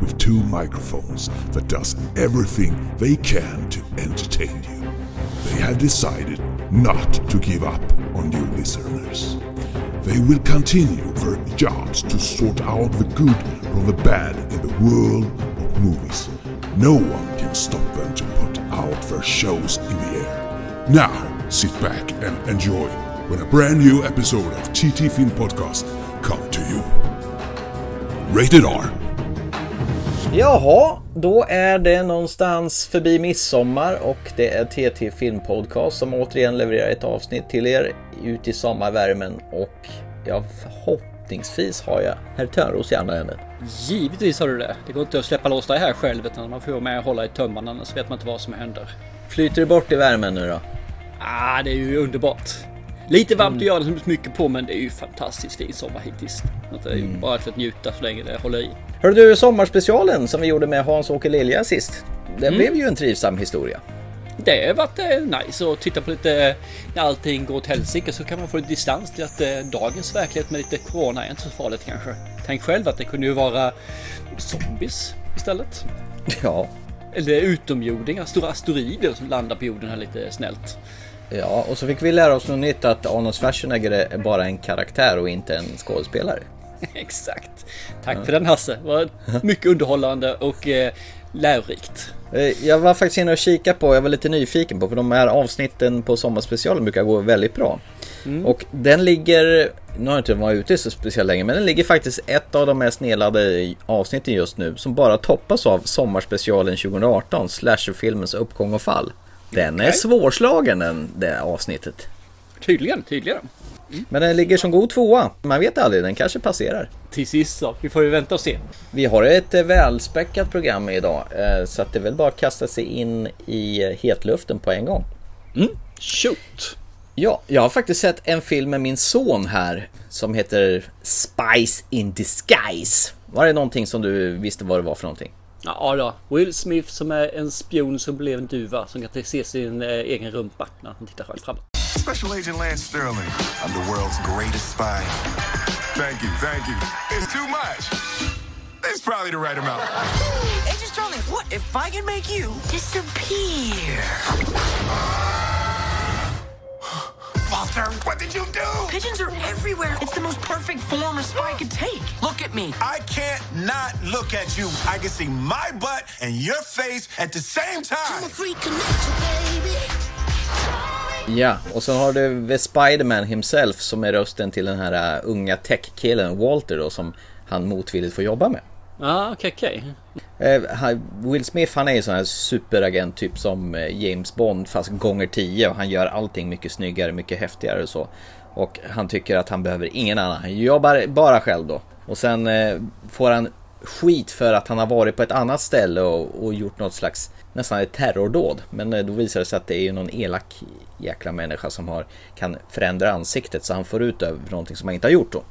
With two microphones that does everything they can to entertain you. They have decided not to give up on you listeners. They will continue their jobs to sort out the good from the bad in the world of movies. No one can stop them to put out their shows in the air. Now, sit back and enjoy when a brand new episode of TT Film Podcast come to you. Rated R. Jaha, då är det någonstans förbi midsommar och det är TT Filmpodcast som återigen levererar ett avsnitt till er ut i sommarvärmen och ja, förhoppningsvis har jag herr Törnros i andra änden. Givetvis har du det. Det går inte att släppa loss det här själv utan man får vara med och hålla i tömmarna annars vet man inte vad som händer. Flyter det bort i värmen nu då? Ah, det är ju underbart. Lite varmt att göra det så mycket på men det är ju fantastiskt fin sommar hittills. Det är ju bara att njuta så länge det håller i. Hörde du sommarspecialen som vi gjorde med Hans-Åke Lilja sist? Det blev ju en trivsam historia. Det har varit eh, nice att titta på lite när allting går åt helsike så kan man få distans till att eh, dagens verklighet med lite corona är inte så farligt kanske. Tänk själv att det kunde ju vara zombies istället. Ja, Eller utomjordingar, stora asteroider som landar på jorden här lite snällt. Ja, och så fick vi lära oss något nytt att Arnold Schwarzenegger är bara en karaktär och inte en skådespelare. Exakt. Tack för den Hasse. Det var mycket underhållande och eh, lärorikt. Eh, Jag var faktiskt inne och kika på, jag var lite nyfiken på, för de här avsnitten på sommarspecialen brukar gå väldigt bra. Och den ligger, nu har inte den varit ute så speciellt länge, men den ligger faktiskt ett av de mest nedladdade avsnitten just nu, som bara toppas av sommarspecialen 2018, slasherfilmens uppgång och fall. Den är Okej. svårslagen den, det avsnittet. Tydligen, tydligen. Men den ligger som god tvåa. Man vet aldrig, den kanske passerar. Till sist så, vi får ju vänta och se. Vi har ett eh, välspäckat program idag, eh, så att det är väl bara att kasta sig in i eh, hetluften på en gång. Mm. Shoot! Ja, jag har faktiskt sett en film med min son här som heter Spice in Disguise. Var det någonting som du visste vad det var för någonting? Ja då, Will Smith som är en spion som blev en duva som kan se sin eh, egen rumpa när han tittar själv framåt. Special Agent Lance Sterling. I'm the world's greatest spy. Thank you, thank you. It's too much. It's probably the right amount. Agent Sterling, what if I can make you disappear? Walter, what did you do? Pigeons are everywhere. It's the most perfect form a spy could take. Look at me. I can't not look at you. I can see my butt and your face at the same time. free connector, baby. Ja, och så har du The Spiderman himself som är rösten till den här uh, unga tech-killen Walter då som han motvilligt får jobba med. Ja, okej, okej. Eh, okay. Will Smith han är ju sån här superagent typ som eh, James Bond fast gånger tio och han gör allting mycket snyggare, mycket häftigare och så. Och han tycker att han behöver ingen annan, han jobbar bara själv då. Och sen eh, får han skit för att han har varit på ett annat ställe och, och gjort något slags nästan ett terrordåd. Men då visar det sig att det är ju någon elak jäkla människa som har, kan förändra ansiktet så han får ut över någonting som han inte har gjort då.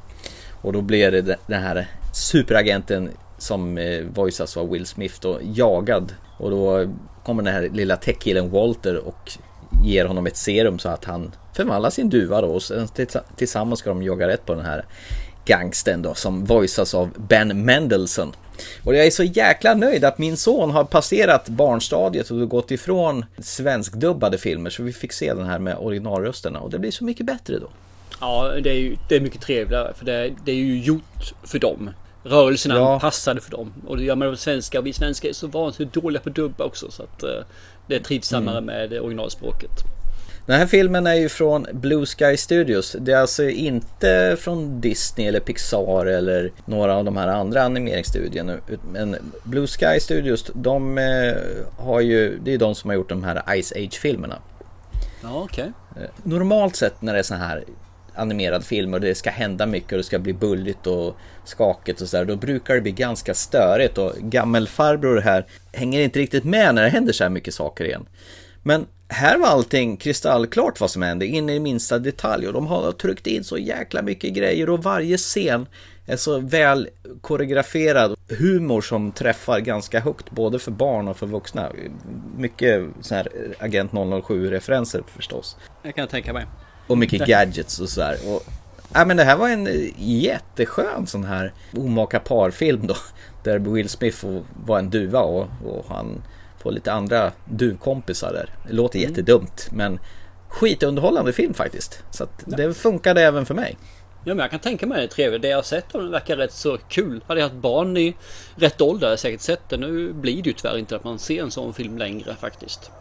Och då blir det den här superagenten som eh, voiceas av Will Smith då jagad. Och då kommer den här lilla techkillen Walter och ger honom ett serum så att han förvandlar sin duva då. Och sen tillsammans ska de jaga rätt på den här gangsten då som voiceas av Ben Mendelsohn. Och jag är så jäkla nöjd att min son har passerat barnstadiet och gått ifrån svenskdubbade filmer så vi fick se den här med originalrösterna och det blir så mycket bättre då. Ja, det är ju det är mycket trevligare för det, det är ju gjort för dem. Rörelserna Ja. passade för dem. Och det gör man med svenskar. Och vi svenskar är så vansinnigt dåliga på dubba också. Så att eh, det är trivsammare med det originalspråket. Den här filmen är ju från Blue Sky Studios. Det är alltså inte från Disney eller Pixar eller några av de här andra animeringsstudierna. Men Blue Sky Studios, de eh, har ju, det är de som har gjort de här Ice Age-filmerna. Ja, okej. Normalt sett när det är så här animerad film och det ska hända mycket och det ska bli bulligt och skakigt och sådär. Då brukar det bli ganska störigt och gammelfarbror här hänger inte riktigt med när det händer så här mycket saker igen. Men här var allting kristallklart vad som hände in i minsta detalj och de har tryckt in så jäkla mycket grejer och varje scen är så väl koreograferad humor som träffar ganska högt både för barn och för vuxna. Mycket så här Agent 007 referenser förstås. Jag kan tänka mig. Och mycket gadgets och sådär. Och, Ja, men det här var en eh, jätteskön sån här omaka parfilm då. Där Will Smith vara en duva och, och han får lite andra duvkompisar där. Det låter Mm. jättedumt men skitunderhållande film faktiskt. Så att det funkade även för mig. Ja men jag kan tänka mig det är trevligt. Det jag har sett av den verkar rätt så kul. Hade jag haft barn i rätt ålder hade jag säkert sett det. Nu blir det ju tyvärr inte att man ser en sån film längre faktiskt.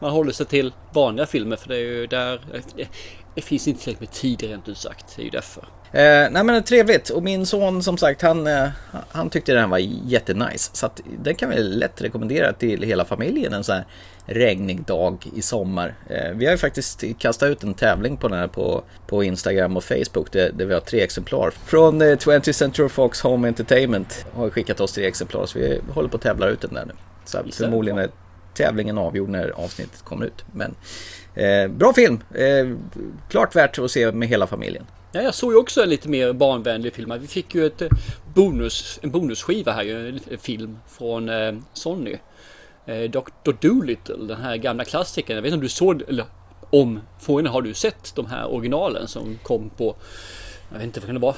Man håller sig till vanliga filmer för det är ju där... Det, det finns inte tillräckligt med tid rent ut sagt. Det är ju därför. Eh, nej men trevligt och min son som sagt han, eh, han tyckte den var jättenice. Så att den kan vi lätt rekommendera till hela familjen en sån här regnig dag i sommar. Eh, vi har ju faktiskt kastat ut en tävling på den här på, på Instagram och Facebook där, där vi har tre exemplar. Från eh, 20th Century Fox Home Entertainment har skickat oss tre exemplar så vi håller på att tävla ut den där nu. Så förmodligen är tävlingen avgjord när avsnittet kommer ut. Men eh, bra film! Eh, klart värt att se med hela familjen. Ja, jag såg ju också en lite mer barnvänlig film. Vi fick ju ett eh, bonus, en bonusskiva här en film från eh, Sony. Eh, Dr. Dolittle, den här gamla klassikern. Jag vet inte om du såg, eller om, frågan har du sett de här originalen som kom på, jag vet inte vad kan det vara?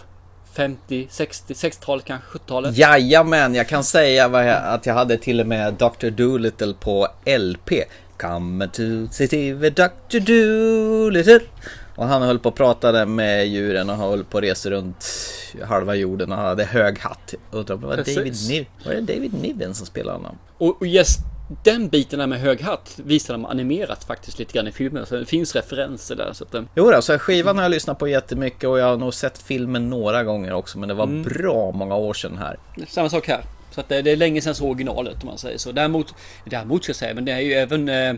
50, 60, 60-talet kanske, 70-talet? Jajamän, jag kan säga att jag hade till och med Dr. Dolittle på LP. Come to city with Dr. Dolittle. Och han höll på och pratade med djuren och höll på att resa runt halva jorden och hade hög hatt. Undrar om det var. David, det David Niven som spelade honom? Och, och just den biten där med hög hatt visar de animerat faktiskt lite grann i filmen. Så det finns referenser där. Så att, eh, Jo då, så skivan har jag lyssnat på jättemycket och jag har nog sett filmen några gånger också men det var Mm. bra många år sedan här. Samma sak här. Så att det, det är länge sedan så originalet om man säger så. Däremot, däremot ska jag säga, men det är ju även eh,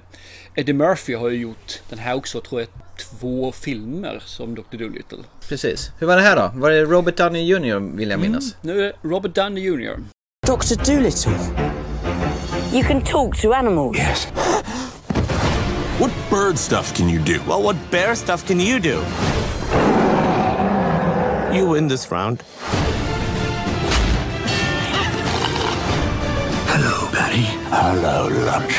Eddie Murphy har ju gjort den här också tror jag två filmer som Dr. Dolittle. Precis. Hur var det här då? Var det Robert Downey Jr vill jag minnas? Nu är det Robert Downey Jr. Dr. Doolittle. You can talk to animals. Yes. What bird stuff can you do? Well, what bear stuff can you do? You win this round. Hello, Patty. Hello, lunch.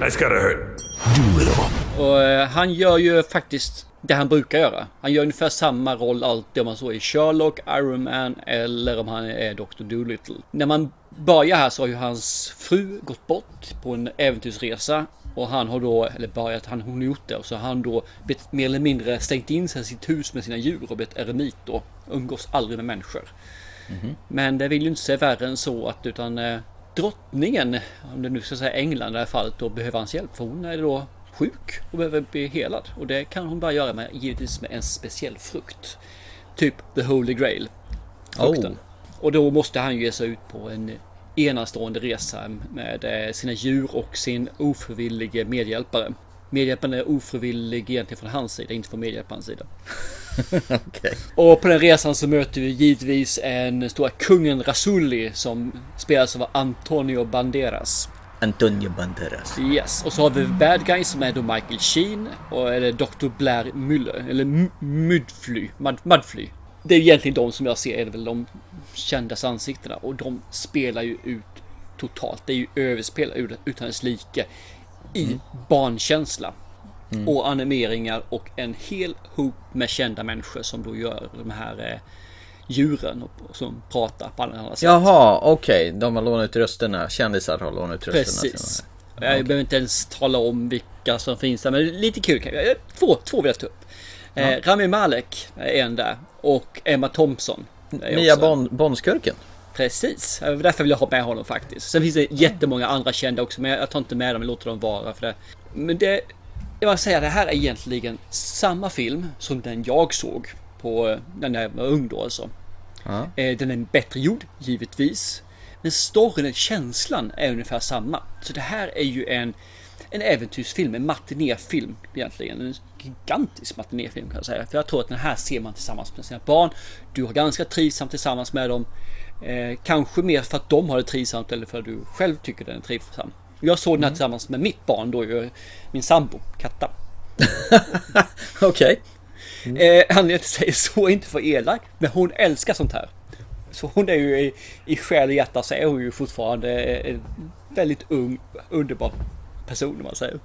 That's gotta hurt. Doolittle. Och eh, han gör ju faktiskt det han brukar göra. Han gör ungefär samma roll alltid om man så är Sherlock, Iron Man eller om han är Dr. Dolittle. När man börjar här så har ju hans fru gått bort på en äventyrsresa. Och han har då, eller börjat, han, hon har gjort det. Och så har han då blivit mer eller mindre stängt in sig i sitt hus med sina djur och blivit eremit då. Umgås aldrig med människor. Men det vill ju inte se värre än så att utan eh, drottningen, om det nu ska säga England i det här fallet, då behöver hans hjälp. För hon är då sjuk och behöver bli helad. Och det kan hon bara göra med, givetvis med en speciell frukt. Typ the Holy Grail. Frukten. Och då måste han ju ge sig ut på en enastående resa med eh, sina djur och sin ofrivillige medhjälpare. Medhjälparen är ofrivillig egentligen från hans sida, inte från medhjälparens sida. Okej. Och på den resan så möter vi givetvis en stora kungen Rasulli som spelas av Antonio Banderas. Antonio Banderas. Yes, och så har vi bad guys som är då Michael Sheen och eller Dr. Blair Müller, eller Mudfly, Mud, Mudfly. Det är egentligen de som jag ser är väl de kändaste ansiktena och de spelar ju ut totalt. Det är ju överspelat ut- utan dess like i barnkänsla. Och animeringar och en hel hop med kända människor som då gör de här eh, djuren och, som pratar på alla andra sätt. Jaha, okej. De har lånat ut rösterna. Kändisar har lånat ut rösterna. Precis. Jag behöver inte ens tala om vilka som finns där, men lite kul. kan jag- Två, två vill jag ta upp. Eh, Rami Malek är en där och Emma Thompson. Mia Bond, Bondskurken. Precis, därför vill jag ha med honom faktiskt. Sen finns det jättemånga andra kända också, men jag tar inte med dem, jag låter dem vara för det. Men det, jag vill säga det här är egentligen samma film som den jag såg på eh, när jag var ung då alltså. Ja. Eh, Den är bättre gjord, givetvis. Men storyn, känslan är ungefär samma. Så det här är ju en, en äventyrsfilm, en matinéfilm egentligen. En gigantisk matinéfilm kan jag säga. För jag tror att den här ser man tillsammans med sina barn. Du har ganska trivsamt tillsammans med dem. Eh, kanske mer för att de har det trivsamt eller för att du själv tycker den är trivsam. Jag såg den här tillsammans med mitt barn då, min sambo, Katta. Okej. Eh, anledningen till att jag säger så är inte för elak, men hon älskar sånt här. Så hon är ju i, i själ och hjärta så är hon ju fortfarande en väldigt ung, underbar person om man säger.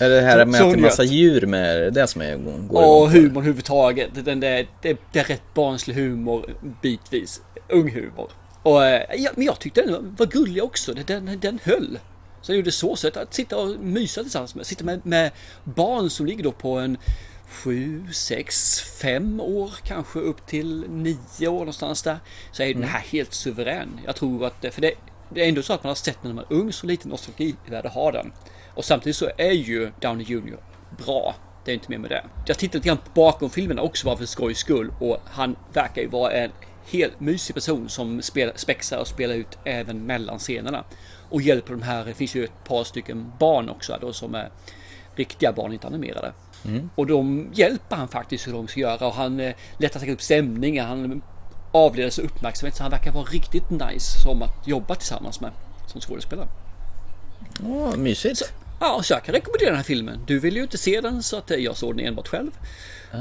Är det här med Så att det är massa djur med det som är går Och på? humorn överhuvudtaget. Den där, det, det är rätt barnslig humor bitvis. Ung humor. Och, eh, ja, men jag tyckte den var gullig också. Den, den, den höll. Så jag gjorde så sätt att sitta och mysa tillsammans med. Sitta med, med barn som ligger då på en 7, 6, 5 år kanske upp till 9 år någonstans där. Så är den här helt suverän. Jag tror att, för det, det är ändå så att man har sett när man är ung så lite nostalgivärde har den. Och samtidigt så är ju Downey Jr bra. Det är inte mer med det. Jag tittade lite grann bakom filmerna också bara för skojs skull och han verkar ju vara en helt mysig person som spelar, spexar och spelar ut även mellan scenerna. Och hjälper de här, det finns ju ett par stycken barn också då som är riktiga barn, inte animerade. Och de hjälper han faktiskt hur de ska göra och han eh, lättar säkert upp stämningen. Han avleder sig uppmärksamhet så han verkar vara riktigt nice som att jobba tillsammans med som skådespelare. Åh, mysigt. Ja, så jag kan rekommendera den här filmen. Du vill ju inte se den så att eh, jag såg den enbart själv.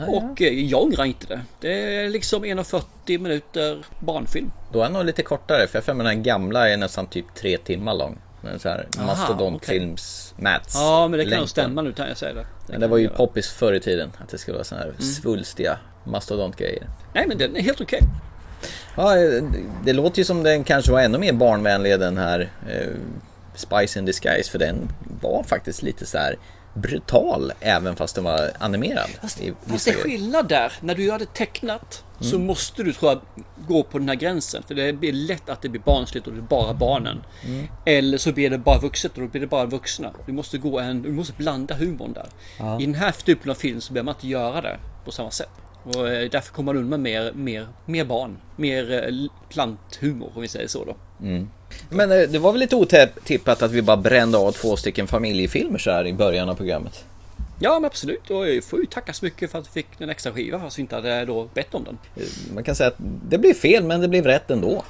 Och eh, jag ångrar inte det. Det är liksom 1,40 minuter barnfilm. Då är den nog lite kortare för jag för mig den gamla är nästan typ tre timmar lång. Men så här mastodontfilms Mats Ja, men det kan nog stämma nu kan jag säga det. Men det var ju göra. poppis förr i tiden att det skulle vara såna här Mm. svulstiga mastodontgrejer. Nej, men den är helt okej. Ja, eh, det låter ju som den kanske var ännu mer barnvänlig den här eh, Spice in Disguise för den var faktiskt lite så här brutal även fast den var animerad. Fast, fast det är skillnad där. När du gör det tecknat så måste du tror jag gå på den här gränsen. För det blir lätt att det blir barnsligt och det är bara barnen. Eller så blir det bara vuxet och då blir det bara vuxna. Du måste, gå en, du måste blanda humorn där. I den här typen av film så behöver man inte göra det på samma sätt. Och eh, därför kommer man undan med mer, mer, mer barn. Mer eh, planthumor om vi säger så då. Men eh, det var väl lite otippat att vi bara brände av två stycken familjefilmer så här i början av programmet. Ja men absolut och jag får ju tacka så mycket för att vi fick en extra skiva fast vi inte hade då bett om den. Eh, Man kan säga att det blev fel men det blev rätt ändå.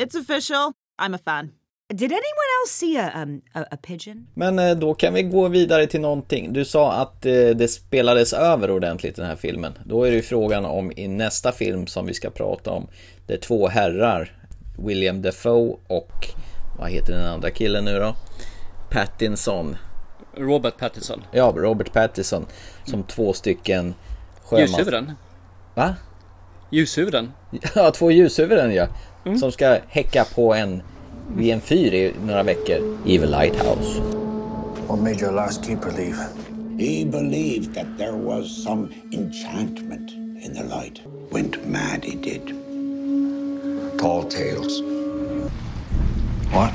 It's official. I'm a fan. Did anyone else see a um a, a pigeon? Men eh, då kan vi gå vidare till någonting. Du sa att eh, det spelades över ordentligt den här filmen. Då är det ju frågan om i nästa film som vi ska prata om. Det är två herrar. William Defoe och vad heter den andra killen nu då? Pattinson. Robert Pattinson. Ja, Robert Pattinson. Som två stycken sjömans... Ljushuvuden. Va? Ljushuvuden. Ja, två ljushuvuden ja. Som ska häcka på en vid en fyr i några veckor. Evil Lighthouse. What made your last keeper leave? He believed that there was some enchantment in the light. Went mad, he did. Tall tales. What?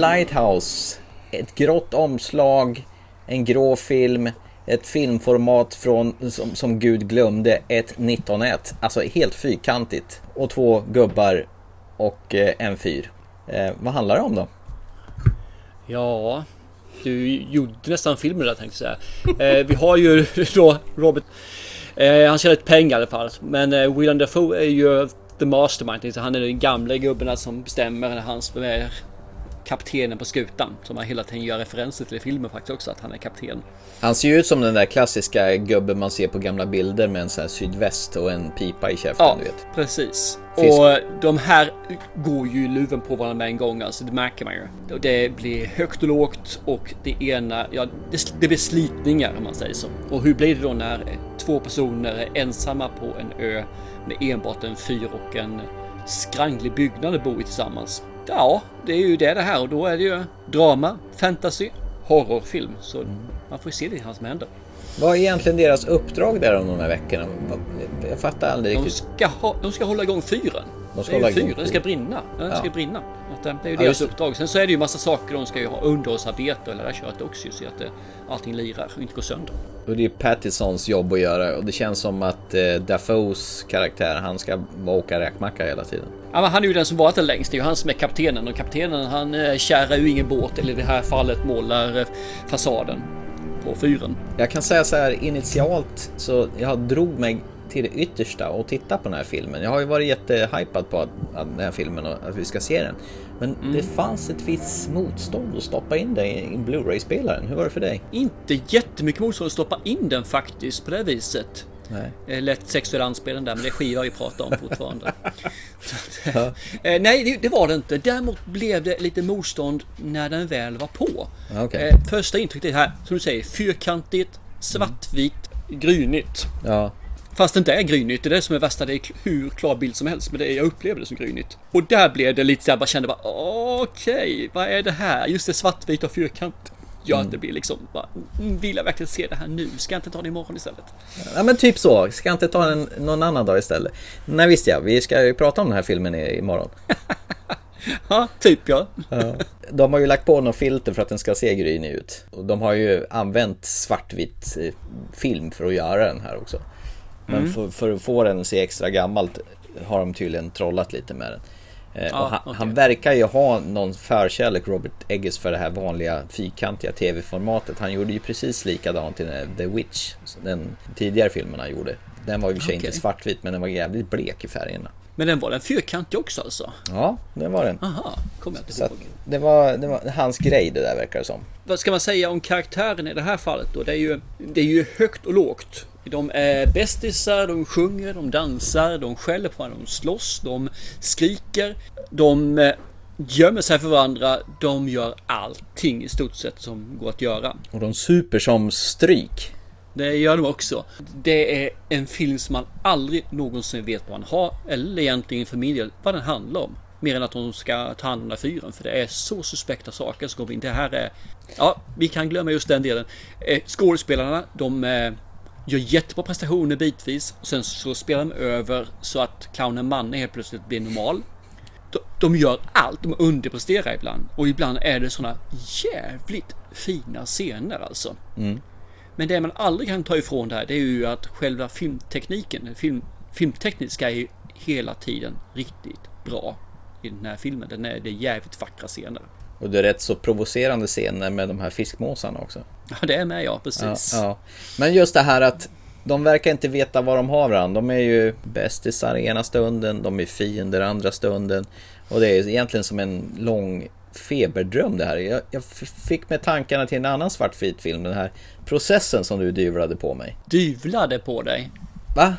Lighthouse. Ett grått omslag, en grå film, ett filmformat från, som, som Gud glömde, ett 19-1. Alltså helt fyrkantigt. Och två gubbar och eh, en fyr. Eh, vad handlar det om då? Ja, du gjorde nästan filmen där tänkte jag säga. Eh, vi har ju då Robert. Eh, han tjänar lite pengar i alla fall. Men eh, William Dafoe är ju the mastermind. Så Han är den gamla gubben som bestämmer. Hans kaptenen på skutan. Som man hela tiden gör referenser till i filmen faktiskt också, att han är kapten. Han ser ju ut som den där klassiska gubben man ser på gamla bilder med en sån här sydväst och en pipa i käften. Ja, Du vet. precis. Fisk. Och de här går ju luven på varandra med en gång, alltså det märker man ju. Det blir högt och lågt och det ena, ja, det, det blir slitningar om man säger så. Och hur blir det då när två personer är ensamma på en ö med enbart en fyr och en skranglig byggnad att bo i tillsammans? Ja, det är ju det det här och då är det ju drama, fantasy, horrorfilm. Så man får ju se lite vad som händer. Vad är egentligen deras uppdrag där om de här veckorna? Jag fattar aldrig De riktigt. ska, ha, de ska hålla igång fyren. De ska det är ju fyren, den ska brinna. Den Ja. ska brinna. Att, eh, det är ju Ja, deras det. uppdrag. Sen så är det ju massa saker. De ska ju ha underhållsarbete och lära köret också så att eh, allting lirar och inte går sönder. Och det är Pattisons jobb att göra och det känns som att eh, Dafoes karaktär, han ska bara åka räkmacka hela tiden. Ja, men han är ju den som varit där längst. Det är ju han som är kaptenen och kaptenen han eh, kärar ju ingen båt eller i det här fallet målar eh, fasaden på fyren. Jag kan säga så här initialt så jag drog mig till det yttersta och titta på den här filmen. Jag har ju varit jättehypad på att, att den här filmen och att vi ska se den. Men Mm. det fanns ett visst motstånd att stoppa in det i en Blu-ray-spelaren. Hur var det för dig? Inte jättemycket motstånd att stoppa in den faktiskt på det viset. Nej. Eh, Lätt sexuell anspelning där, men det är skiva vi pratar om fortfarande. Eh, nej, det, var det inte. Däremot blev det lite motstånd när den väl var på. Okej. Eh, första intrycket är här, som du säger, fyrkantigt, svartvitt, grynigt. Ja. Fast det inte är grynigt, det är det som är värsta. Det är hur klar bild som helst, men det är, jag upplever det som grynigt. Och där blev det lite så jag bara kände bara okej, vad är det här? Just det svartvita och fyrkant. Ja, Mm. det blir liksom bara, mm, vill jag verkligen se det här nu? Ska jag inte ta det imorgon istället? ja, men typ så. Ska jag inte ta den någon annan dag istället? Nej, visst ja. Vi ska ju prata om den här filmen imorgon. Ja, typ ja. Ja. De har ju lagt på något filter för att den ska se grynig ut. Och de har ju använt svartvitt eh, film för att göra den här också. Men Mm. för, för att få den att se extra gammalt har de tydligen trollat lite med den. Eh, och han, okej. han verkar ju ha någon förkärlek, Robert Eggers, för det här vanliga fyrkantiga tv-formatet. Han gjorde ju precis likadant i här The Witch, den tidigare filmen han gjorde. Den var ju i och för sig Okej. inte svartvit, men den var jävligt blek i färgerna. Men den var den fyrkantig också alltså? Ja, det var den. Aha, kommer jag inte ihåg. det, var, det var hans grej det där verkar det som. Vad ska man säga om karaktären i det här fallet då? Det är ju, det är ju högt och lågt. De är bästisar, de sjunger, de dansar, de skäller på varandra, de slåss, de skriker, de eh, gömmer sig för varandra, de gör allting i stort sett som går att göra. Och de super som stryk. Det gör de också. Det är en film som man aldrig någonsin vet vad man har, eller egentligen för min del vad den handlar om. Mer än att de ska ta hand om den här fyren, för det är så suspekta saker som kommer in. Det här är... Ja, vi kan glömma just den delen. Eh, skådespelarna, de eh, gör jättebra prestationer bitvis. Och sen så spelar de över så att clownen Manne helt plötsligt blir normal. De, de gör allt, de underpresterar ibland. Och ibland är det såna jävligt fina scener alltså. Mm. Men det man aldrig kan ta ifrån det här, det är ju att själva filmtekniken, film, filmtekniska är ju hela tiden riktigt bra i den här filmen. Den är, det är jävligt vackra scener. Och det är rätt så provocerande scener med de här fiskmåsarna också. Ja, det är med ja, precis. Ja, ja. Men just det här att de verkar inte veta vad de har varandra. De är ju bästisar ena stunden, de är fiender andra stunden. Och det är egentligen som en lång feberdröm det här. Jag, jag fick med tankarna till en annan svartvit film, den här processen som du dyvlade på mig. Dyvlade på dig. Va?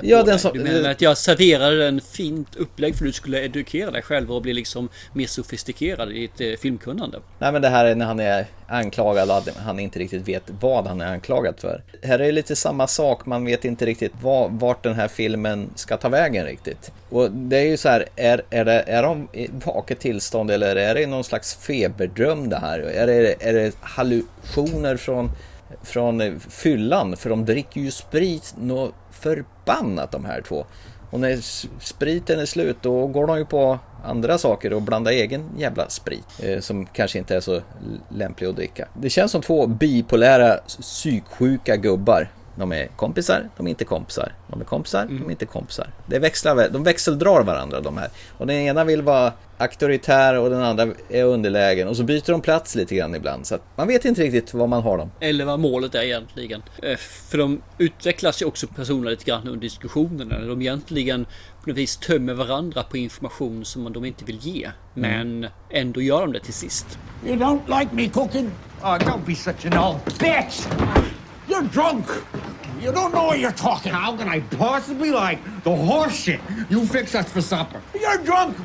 På Ja, den dig? Du menar att jag serverade en fint upplägg för att du skulle edukera dig själv och bli liksom mer sofistikerad i ditt eh, filmkunnande? Nej men det här är när han är anklagad och han inte riktigt vet vad han är anklagad för. Här är lite samma sak, man vet inte riktigt vad, vart den här filmen ska ta vägen riktigt. Och det är ju så här, är, är, det, är de i vaket tillstånd eller är det någon slags feberdröm det här? Är det, är det hallucinationer från, från fyllan? För de dricker ju sprit nå förbannat de här två. Och när spriten är slut då går de ju på andra saker och blandar egen jävla sprit. Eh, som kanske inte är så lämplig att dricka. Det känns som två bipolära psyksjuka gubbar. De är kompisar, de är inte kompisar. De är kompisar, de är inte kompisar. Det växlar, de växeldrar varandra de här. Och den ena vill vara auktoritär och den andra är underlägen. Och så byter de plats lite grann ibland. Så att man vet inte riktigt var man har dem. Eller vad målet är egentligen. Eh, För de utvecklas ju också personerna lite grann under diskussionerna. När de egentligen på något vis tömmer varandra på information som de inte vill ge. Men ändå gör de det till sist. You don't like me cooking? Oh, don't be such an old bitch! You're drunk! You don't know what you're talking. How can I possibly like the horse shit you fix us for supper? You're drunk!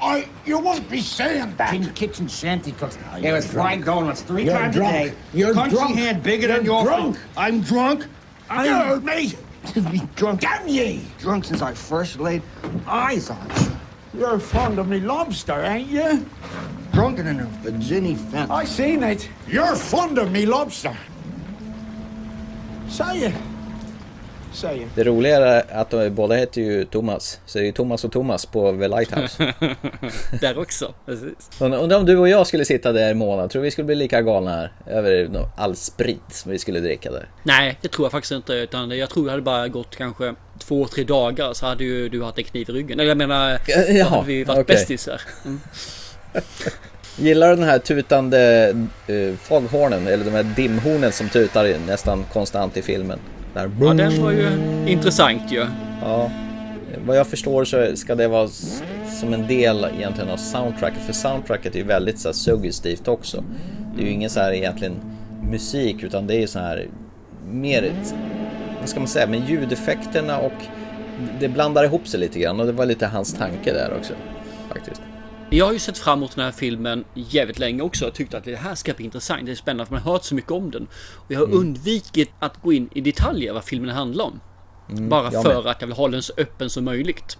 I, you won't be saying that. King Kitchen Shanty cooks. You're It was fried drunk. donuts three You're times drunk. a day. You're Country drunk. hand bigger You're than your drunk. food. I'm drunk. I'm you heard me. Be drunk. Damn ye! Drunk since I first laid eyes on you. You're fond of me lobster, ain't you? Drunken in a Virginia fence. I seen it. You're fond of me lobster. Say it. Det roliga är att de båda heter ju Thomas. Så det är ju Thomas och Thomas på The Lighthouse. Där också. Precis. Undrar om du och jag skulle sitta där i månad. Tror du vi skulle bli lika galna här? Över all sprit som vi skulle dricka där. Nej, det tror jag faktiskt inte. Utan jag tror det hade bara gått kanske två, tre dagar så hade ju du haft en kniv i ryggen. Eller jag menar, Ja, då hade vi varit okej. bästisar. Mm. Gillar du den här tutande uh, foghornen? Eller de här dimhornen som tutar nästan konstant i filmen? Där, Ja, den var ju intressant ju. Ja, vad jag förstår så ska det vara som en del egentligen av soundtracket. För soundtracket är ju väldigt så här, suggestivt också. Det är ju ingen så här egentligen musik utan det är ju så här mer, vad ska man säga, med ljudeffekterna och det blandar ihop sig lite grann och det var lite hans tanke där också. Faktiskt. Jag har ju sett fram emot den här filmen jävligt länge också och tyckt att det här ska bli intressant. Det är spännande för man har hört så mycket om den. Och jag har Mm. undvikit att gå in i detaljer vad filmen handlar om. Mm, Bara jag för att jag vill hålla den så öppen som möjligt.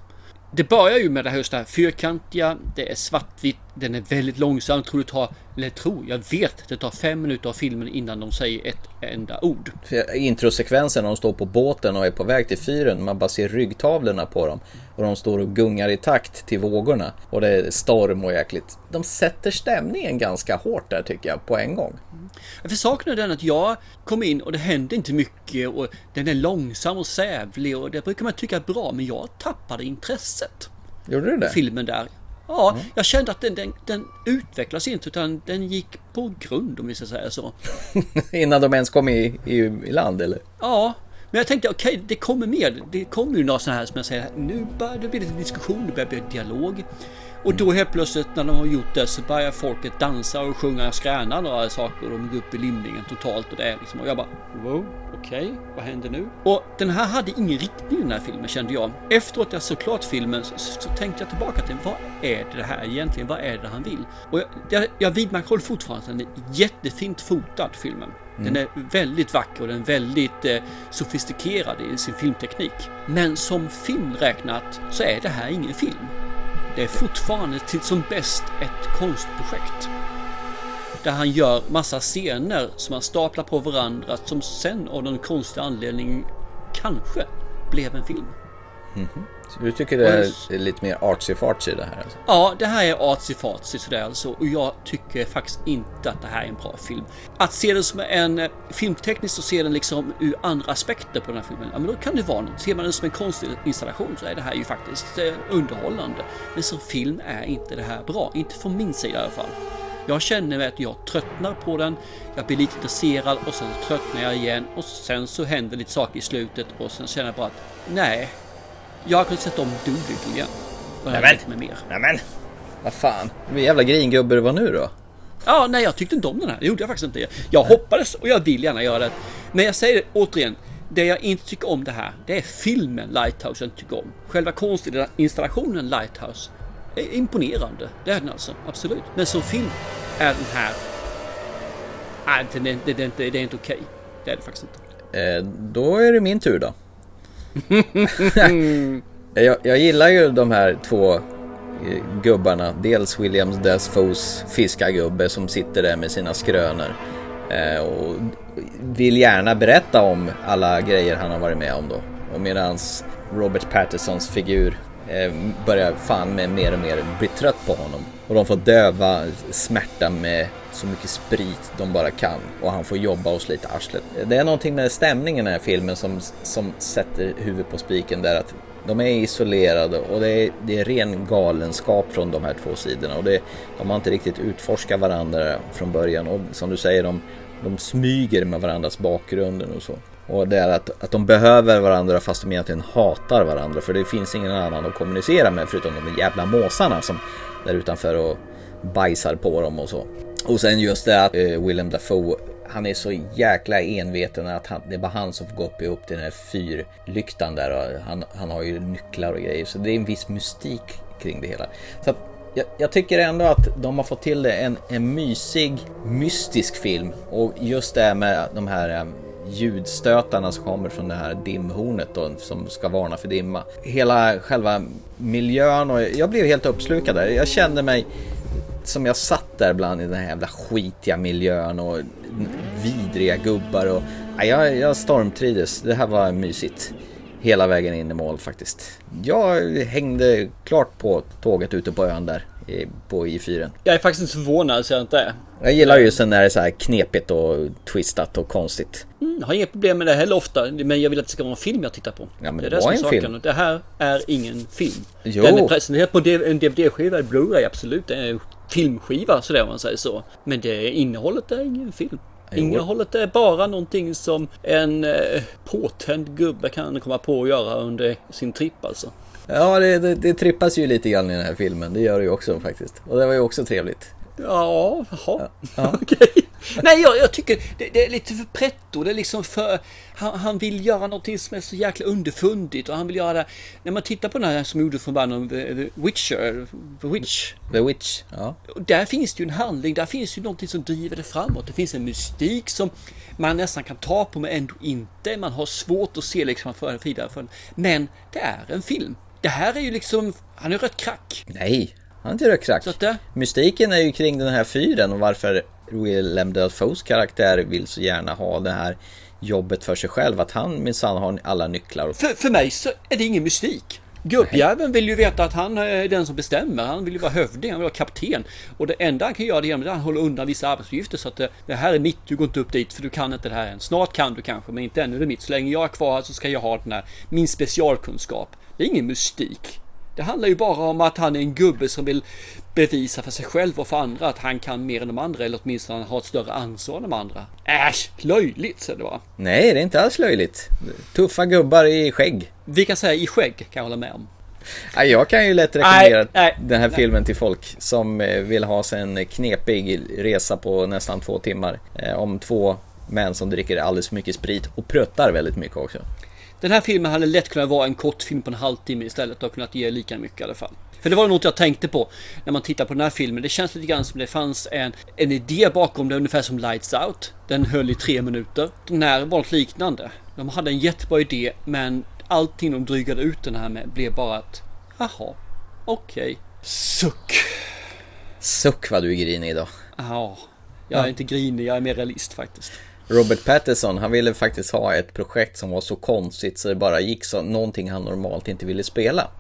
Det börjar ju med det här just det här fyrkantiga, det är svartvitt, den är väldigt långsam. Jag tror det tar, eller tror, jag vet, det tar fem minuter av filmen innan de säger ett enda ord. Introsekvensen när de står på båten och är på väg till fyren, man bara ser ryggtavlorna på dem. Och de står och gungar i takt till vågorna. Och det är storm och jäkligt. De sätter stämningen ganska hårt där tycker jag, på en gång. För saken är den att jag kom in och det hände inte mycket och den är långsam och sävlig och det brukar man tycka är bra men jag tappade intresset. Gjorde du det? Filmen där. Ja, jag kände att den, den, den utvecklas inte utan den gick på grund om vi ska säga så. Innan de ens kom i, i, i land eller? Ja, men jag tänkte okej, det kommer mer. Det kommer ju några sådana här som jag säger, nu börjar det bli lite diskussion, det börjar bli dialog. Och då helt plötsligt när de har gjort det så börjar folket dansa och sjunga och skräna några saker och de går upp i limningen totalt och det är liksom och jag bara wow, okej, vad händer nu? Och den här hade ingen riktning den här filmen kände jag. Efteråt jag såg klart filmen så, så tänkte jag tillbaka till vad är det här egentligen? Vad är det han vill? Och jag, jag, jag vidmakthåller fortfarande att den är jättefint fotad filmen. Den är väldigt vacker och den är väldigt eh, sofistikerad i sin filmteknik. Men som film räknat så är det här ingen film. Det är fortfarande till som bäst ett konstprojekt. Där han gör massa scener som han staplar på varandra som sen av någon konstig anledning kanske blev en film. Mhm. Så du tycker det är lite mer artsy-fartsy det här alltså? Ja, det här är artsy-fartsy sådär alltså och jag tycker faktiskt inte att det här är en bra film. Att se den som en eh, filmtekniskt och se den liksom ur andra aspekter på den här filmen, ja men då kan det vara något. Ser man den som en konstinstallation så är det här ju faktiskt eh, underhållande. Men som film är inte det här bra, inte från min sida i alla fall. Jag känner att jag tröttnar på den, jag blir lite intresserad och sen tröttnar jag igen och sen så händer lite saker i slutet och sen känner jag bara att nej, jag har kunnat sett om Dolittle igen. Och jag lärt mig mer. Nämen! Vad fan? Vilken jävla gringubbe det var nu då? Ja, nej jag tyckte inte om den här. Det gjorde jag faktiskt inte. Jag hoppades och jag vill gärna göra det. Men jag säger det återigen. Det jag inte tycker om det här, det är filmen Lighthouse jag inte tycker om. Själva konstinstallationen Lighthouse är imponerande. Det är den alltså, absolut. Men som film är den här... Nej, det, det, det, det, är inte- det är inte okej. Det är det faktiskt inte. Eh, då är det min tur då. jag, jag gillar ju de här två eh, gubbarna. Dels Williams Dasfos fiskargubbe som sitter där med sina skrönor. Eh, och vill gärna berätta om alla grejer han har varit med om då. Och medans Robert Pattersons figur eh, börjar fan med mer och mer bli trött på honom. Och de får döva smärtan med så mycket sprit de bara kan. Och han får jobba och slita arslet. Det är någonting med stämningen i den här filmen som, som sätter huvudet på spiken där att de är isolerade och det är, det är ren galenskap från de här två sidorna. Och det, de har inte riktigt utforskat varandra från början. Och som du säger, de, de smyger med varandras bakgrunder och så. Och det är att, att de behöver varandra fast de egentligen hatar varandra. För det finns ingen annan att kommunicera med förutom de jävla måsarna som där utanför och bajsar på dem och så. Och sen just det att eh, Willem Dafoe han är så jäkla enveten att han, det är bara han som får gå upp, upp till den här fyrlyktan där och han, han har ju nycklar och grejer. Så det är en viss mystik kring det hela. Så att, jag, jag tycker ändå att de har fått till det en, en mysig, mystisk film. Och just det här med de här eh, ljudstötarna som kommer från det här dimhornet då, som ska varna för dimma. Hela själva miljön och jag blev helt uppslukad där. Jag kände mig som jag satt där bland i den här jävla skitiga miljön och vidriga gubbar och jag, jag stormtrivdes. Det här var mysigt hela vägen in i mål faktiskt. Jag hängde klart på tåget ute på ön där i- på I4. Jag är faktiskt inte förvånad så jag inte är. Jag gillar ju sen när det är så här knepigt och twistat och konstigt. Mm, har inget problem med det heller ofta. Men jag vill att det ska vara en film jag tittar på. Ja, men det är det som är en saken. film. Det här är ingen film. Jo. Den är presenterad på en DVD-skiva, en Blu-ray absolut. Det är en filmskiva sådär om man säger så. Men det innehållet är ingen film. Innehållet är bara någonting som en eh, påtänd gubbe kan komma på att göra under sin tripp alltså. Ja, det, det, det trippas ju lite grann i den här filmen. Det gör det ju också faktiskt. Och det var ju också trevligt. Ja, jaha. Okej. Nej, jag, jag tycker det, det är lite för pretto. Det är liksom för... Han, han vill göra någonting som är så jäkla underfundigt och han vill göra det... När man tittar på den här som gjorde från början The Witcher, The Witch. The Witch, ja. Där finns det ju en handling, där finns ju någonting som driver det framåt. Det finns en mystik som man nästan kan ta på men ändå inte. Man har svårt att se liksom för vidare. Men det är en film. Det här är ju liksom... Han är rött krack. Nej, han är inte. Så att det... Mystiken är ju kring den här fyren och varför Willem Dafoes karaktär vill så gärna ha det här jobbet för sig själv. Att han minsann har alla nycklar. Och... För, för mig så är det ingen mystik. Gubbjäveln vill ju veta att han är den som bestämmer. Han vill ju vara hövding, han vill vara kapten. Och det enda han kan göra det genom är att han håller undan vissa arbetsuppgifter. Så att det, det här är mitt, du går inte upp dit för du kan inte det här än. Snart kan du kanske, men inte ännu är det mitt. Så länge jag är kvar här så ska jag ha den här, min specialkunskap. Det är ingen mystik. Det handlar ju bara om att han är en gubbe som vill bevisa för sig själv och för andra att han kan mer än de andra eller åtminstone har ett större ansvar än de andra. Äsch, löjligt så det var. Nej, det är inte alls löjligt. Tuffa gubbar i skägg. Vi kan säga i skägg kan jag hålla med om. Ja, jag kan ju lätt rekommendera Nej, nej, den här nej. filmen till folk som eh, vill ha sig en knepig resa på nästan två timmar. Eh, Om två män som dricker alldeles för mycket sprit och pruttar väldigt mycket också. Den här filmen hade lätt kunnat vara en kortfilm på en halvtimme istället och kunnat ge lika mycket i alla fall. För det var något jag tänkte på när man tittar på den här filmen. Det känns lite grann som det fanns en, en idé bakom det, ungefär som Lights Out. Den höll i tre minuter. Den här var något liknande. De hade en jättebra idé, men allting de drygade ut den här med blev bara att, jaha, okej. Suck. Suck vad du är grinig idag. Ja, jag är inte grinig, jag är mer realist faktiskt. Robert Pattinson, han ville faktiskt ha ett projekt som var så konstigt så det bara gick så någonting han normalt inte ville spela.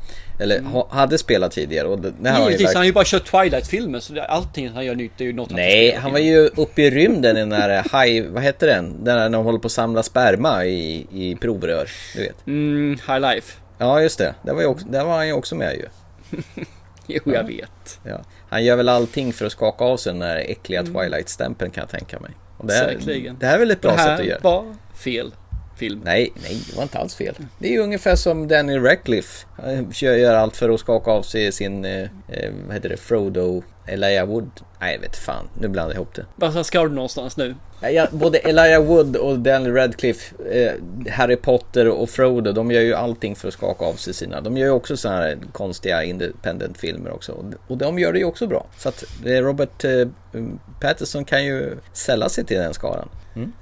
Eller ha, hade spelat tidigare. Och det, det här Givetvis, han har ju bara kört Twilight-filmer så det, allting han gör nytt är ju något han Nej, han var ju uppe i rymden i den där high, vad heter den? Den där när de håller på att samla sperma i, i provrör, du vet. Mm, High Life. Ja, just det. Där var, också, där var han ju också med ju. Jo, jag vet. Ja. Han gör väl allting för att skaka av sig den där äckliga Twilight-stämpeln kan jag tänka mig. Det, här, Säkerligen. det här är väl ett bra det här sätt att göra. var fel film. Nej, nej, det var inte alls fel. Det är ju ungefär som Danny Radcliffe. Han gör allt för att skaka av sig sin, eh, eh, vad heter det, Frodo, Elijah Wood. Nej, jag vet fan. Nu blandar jag ihop det. Var ska du någonstans nu? Ja, både Elijah Wood och Danny Radcliffe, eh, Harry Potter och Frodo, de gör ju allting för att skaka av sig sina. De gör ju också sådana här konstiga independent-filmer också. Och- de gör det ju också bra. Så att eh, Robert eh, Pattinson kan ju sälla sig till den skaran. Mm.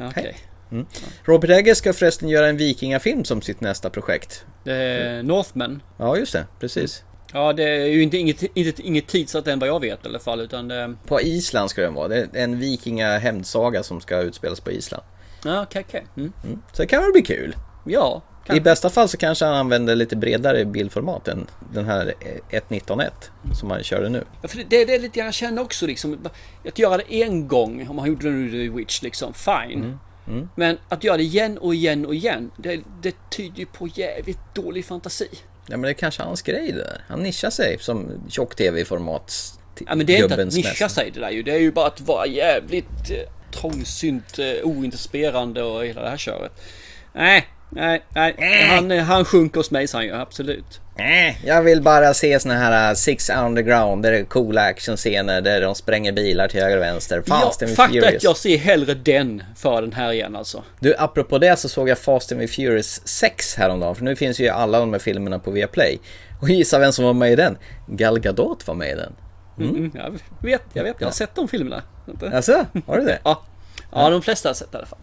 Okej. Mm. Robert Eggers ska förresten göra en vikingafilm som sitt nästa projekt. Eh, Northman. Ja, just det. Precis. Ja, det är ju inte, inget, inte, inget tidsatt än vad jag vet i alla fall. Utan det... På Island ska den vara. Det är en vikingahämndsaga som ska utspelas på Island. Ja, okej, okej. Mm. Mm. Så det kan väl bli kul. Ja, I bästa fall så kanske han använder lite bredare bildformat än den här 1.19.1 som han körde nu. Ja, för det, det är lite jag känner också liksom. Att göra det en gång, om han gjorde det nu i Witch liksom, fine. Mm. Men att göra det igen och igen och igen, det, det tyder ju på jävligt dålig fantasi. Ja men det är kanske hans grej det där. Han nischar sig som tjock-tv-format. Ja men det är inte att nischa sig det där ju. Det är ju bara att vara jävligt eh, trångsynt, eh, oinspirerande och hela det här köret. Nej, nej, nej. Han, eh, han sjunker hos mig sa han ju, absolut. Äh, jag vill bara se såna här uh, Six Underground där det är coola actionscener där de spränger bilar till höger och vänster. Fast ja, and fakta är Furious. att jag ser hellre den för den här igen alltså. Du, apropå det så såg jag Fast and Furious 6 häromdagen. För nu finns ju alla de här filmerna på Viaplay. Och gissa vem som var med i den? Gal Gadot var med i den. Mm. jag vet, jag vet. Jag har sett de filmerna. Alltså, har du det? Ja. Ja, de flesta har sett det i alla fall.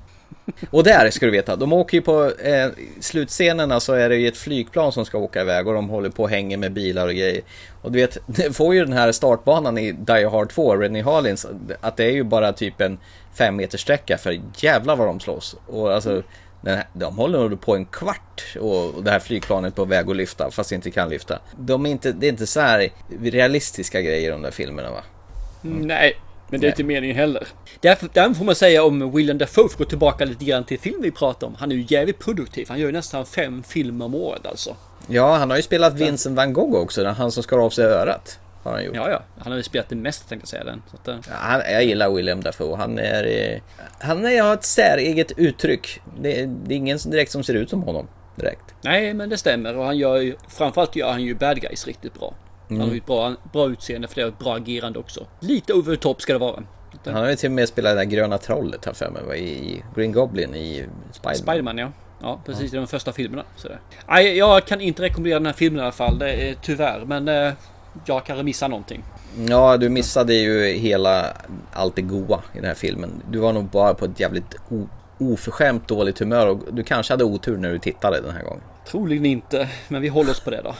Och där ska du veta, de åker ju på eh, slutscenerna så är det ju ett flygplan som ska åka iväg och de håller på och hänger med bilar och grejer. Och du vet, det får ju den här startbanan i Die Hard 2, Rennie Harlins, att det är ju bara typ en fem meter sträcka för jävlar vad de slåss. Och alltså, här, de håller nog på en kvart och och det här flygplanet på väg att lyfta fast det inte kan lyfta. De är inte, det är inte så här realistiska grejer de där filmerna va? Nej, men det är Nej. inte meningen heller. Därför, därför får man säga om William Dafoe, för att gå tillbaka lite grann till film vi pratade om. Han är ju jävligt produktiv. Han gör ju nästan fem filmer om året alltså. Ja, han har ju spelat Vincent van Gogh också, han som skar av sig örat. Har han gjort. Ja, ja. Han har ju spelat det mest tänkte jag säga den. Så att, eh, Ja, Han, jag gillar William Dafoe. Han är... eh, Han är, har ett säreget uttryck. Det, det är ingen som direkt som ser ut som honom. Direkt. nej, men det stämmer. Och han gör ju, framförallt gör han ju bad guys riktigt bra. Han har ju ett bra, bra utseende för det och ett bra agerande också. Lite over the top ska det vara. Han har ju till och med spelat det där gröna trollet här för mig. I Green Goblin i Spiderman. Spiderman ja. Ja, precis i de första filmerna. Nej, jag kan inte rekommendera den här filmen i alla fall. Det är, tyvärr. Men eh, jag kan missa någonting. Ja, du missade ju hela allt det goa i den här filmen. Du var nog bara på ett jävligt oförskämt dåligt humör och du kanske hade otur när du tittade den här gången. Troligen inte, men vi håller oss på det då.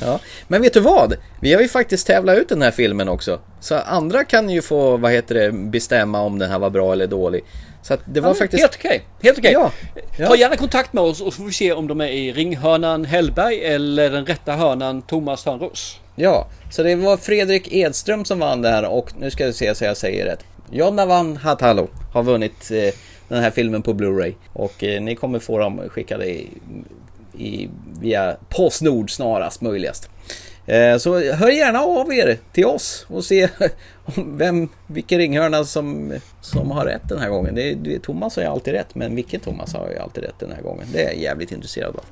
Ja, men vet du vad? Vi har ju faktiskt tävlat ut den här filmen också. Så andra kan ju få, vad heter det, bestämma om den här var bra eller dålig. Så att det var Ja, faktiskt... Helt okej. Helt okej. Ja, Ta ja. gärna kontakt med oss och så får vi se om de är i ringhörnan Hellberg eller den rätta hörnan Thomas Törnros. Ja, så det var Fredrik Edström som vann det här och nu ska vi se så jag säger rätt. Jonna van Hatalo har vunnit eh, den här filmen på Blu-ray och eh, ni kommer få dem skickade i, i, via Postnord snarast möjligast. Eh, så hör gärna av er till oss och se vem, vilken ringhörna som, som har rätt den här gången. Det, är, Thomas har ju alltid rätt, men vilken Thomas har ju alltid rätt den här gången? Det är jag jävligt intresserad av.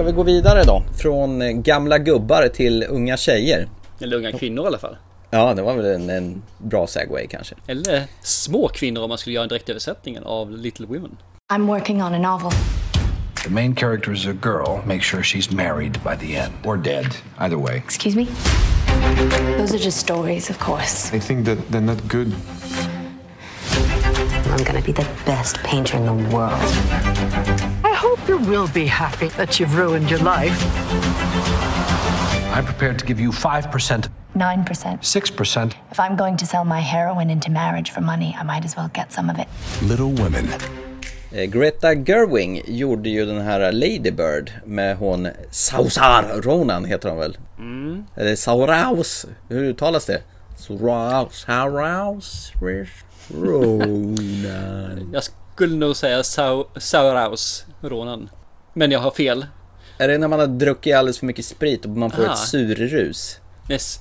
Ska vi gå vidare då? Från eh, gamla gubbar till unga tjejer. Eller unga kvinnor i alla fall. Ja, det var väl en, en bra segway kanske. Eller små kvinnor om man skulle göra en direktöversättning av Little Women. I'm working on a novel. The main character is a girl. Make sure she's married by the end. Or dead. Either way. Excuse me? Those are just stories, of course. I think that they're not good. I'm gonna be the best painter in the world. I hope you will be happy that you've ruined your life. I'm prepared to give you 5%, 9%. 6%. If I'm going to sell my heroin into marriage for money, I might as well get some of it. Little Women. Eh, Greta Gerwing gjorde ju den här Lady Bird med hon Sausar Ronan heter hon väl? Mm. Eller Sauraus, hur uttalas det? Sauraus, Sauraus, Ronan. Jag skulle nog säga Sau- Sauraus Ronan. Men jag har fel. Är det när man har druckit alldeles för mycket sprit och man får Ah. ett surrus?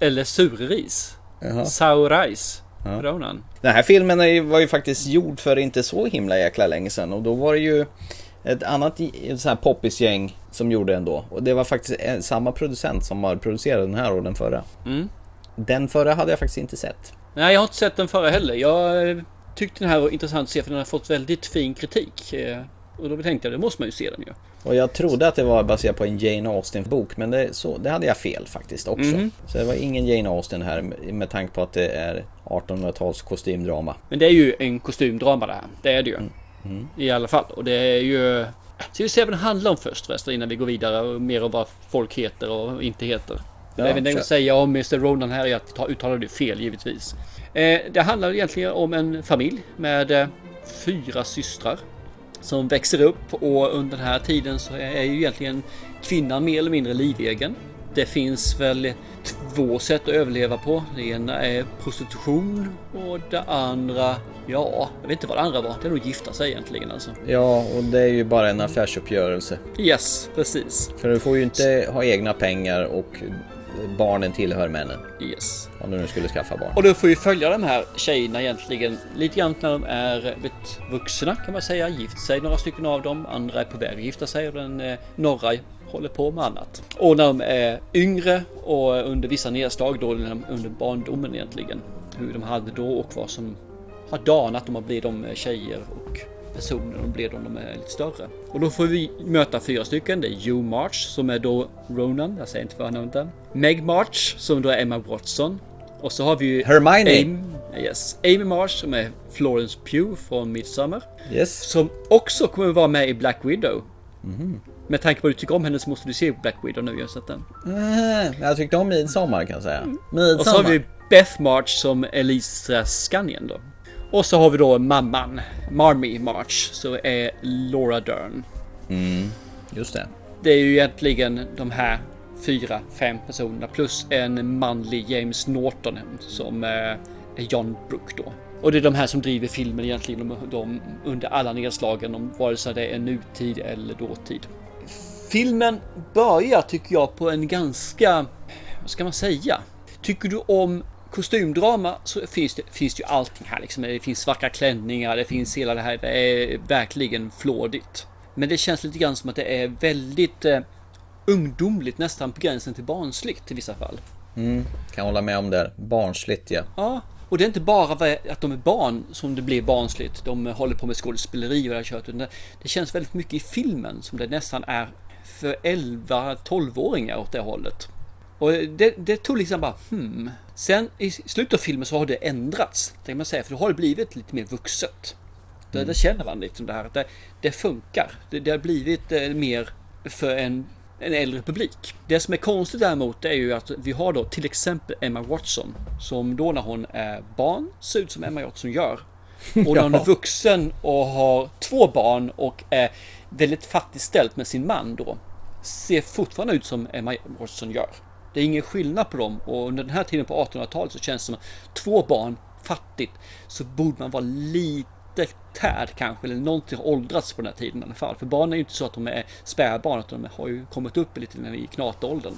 Eller surris. Saurais Ja. Ronan. Den här filmen var ju faktiskt gjord för inte så himla jäkla länge sedan och då var det ju ett annat här poppisgäng som gjorde den då. Och det var faktiskt en, samma producent som har producerat den här och den förra. Mm. Den förra hade jag faktiskt inte sett. Nej, jag har inte sett den förra heller. Jag eh, tyckte den här var intressant att se för den har fått väldigt fin kritik. Eh, Och då tänkte jag, det måste man ju se den ju. Och jag trodde att det var baserat på en Jane Austen-bok, men det, så, det hade jag fel faktiskt också. Mhm. Så det var ingen Jane Austen här med, tanke på att det är 1800-tals kostymdrama. Men det är ju en kostymdrama det här. Det är det ju. Mm. I alla fall. Och det är ju Ska vi se vad den handlar om först förresten innan vi går vidare och mer om vad folk heter och inte heter. Ja, det jag säga om Mr Ronan här är att jag uttalade fel givetvis. Eh, det handlar egentligen om en familj med eh, fyra systrar som växer upp och under den här tiden så är ju egentligen kvinnan mer eller mindre livegen. Det finns väl två sätt att överleva på. Det ena är prostitution och det andra, ja, jag vet inte vad det andra var. Det är nog gifta sig egentligen alltså. Ja, och det är ju bara en affärsuppgörelse. Yes, precis. För du får ju inte ha egna pengar och barnen tillhör männen. Yes. Om du nu skulle skaffa barn. Och då får vi följa de här tjejerna egentligen lite grann när de är vuxna kan man säga. Gift sig några stycken av dem. Andra är på väg att gifta sig och den eh, norra håller på med annat. Och när de är yngre och under vissa nedslag då under barndomen egentligen. Hur de hade då och vad som har danat dem att bli de eh, tjejer och personer de blir då de är lite större. Och då får vi möta fyra stycken. Det är Hugh March som är då Ronan, jag säger inte förnamnet än. Meg March som då är Emma Watson. Och så har vi ju Hermione. Amy, yes, Amy March som är Florence Pugh från Midsommar. Yes. Som också kommer vara med i Black Widow. Mhm. Med tanke på att du tycker om henne så måste du se Black Widow nu, jag har sett den. Eh, Jag tyckte om midsommar kan jag säga. Mm. Och så har Midsommar. vi Beth March som Elisa Scannion då. Och så har vi då mamman, Marmy March, så är Laura Dern. Mm, just det. Det är ju egentligen de här fyra, fem personerna plus en manlig James Norton som eh, är John Brook då. Och det är de här som driver filmen egentligen de, de, under alla nedslagen om vare sig det är nutid eller dåtid. Filmen börjar tycker jag på en ganska, vad ska man säga? Tycker du om kostymdrama så finns det, finns det ju allting här liksom. Det finns vackra klänningar, det finns hela det här. Det är verkligen flådigt. Men det känns lite grann som att det är väldigt eh, ungdomligt, nästan på gränsen till barnsligt i vissa fall. Mm, kan hålla med om det. Barnsligt ja. Ja, och det är inte bara att de är barn som det blir barnsligt. De håller på med skådespeleri och det det- Det känns väldigt mycket i filmen som det nästan är för 11-12-åringar åt det hållet. Och det, det tog liksom bara hmm. Sen i slutet av filmen så har det ändrats. Det kan man säga. För då har det blivit lite mer vuxet. Det, det känner man liksom det här att det, det funkar. Det, det har blivit eh, mer för en, en äldre publik. Det som är konstigt däremot är ju att vi har då till exempel Emma Watson som då när hon är barn ser ut som Emma Watson gör. Och när hon är vuxen och har två barn och är väldigt fattigt ställt med sin man då ser fortfarande ut som Emma Watson gör. Det är ingen skillnad på dem och under den här tiden på 1800-talet så känns det som att två barn fattigt så borde man vara lite tärd kanske eller någonting har åldrats på den här tiden i alla fall. För barn är ju inte så att de är spädbarn utan de har ju kommit upp lite i knatåldern.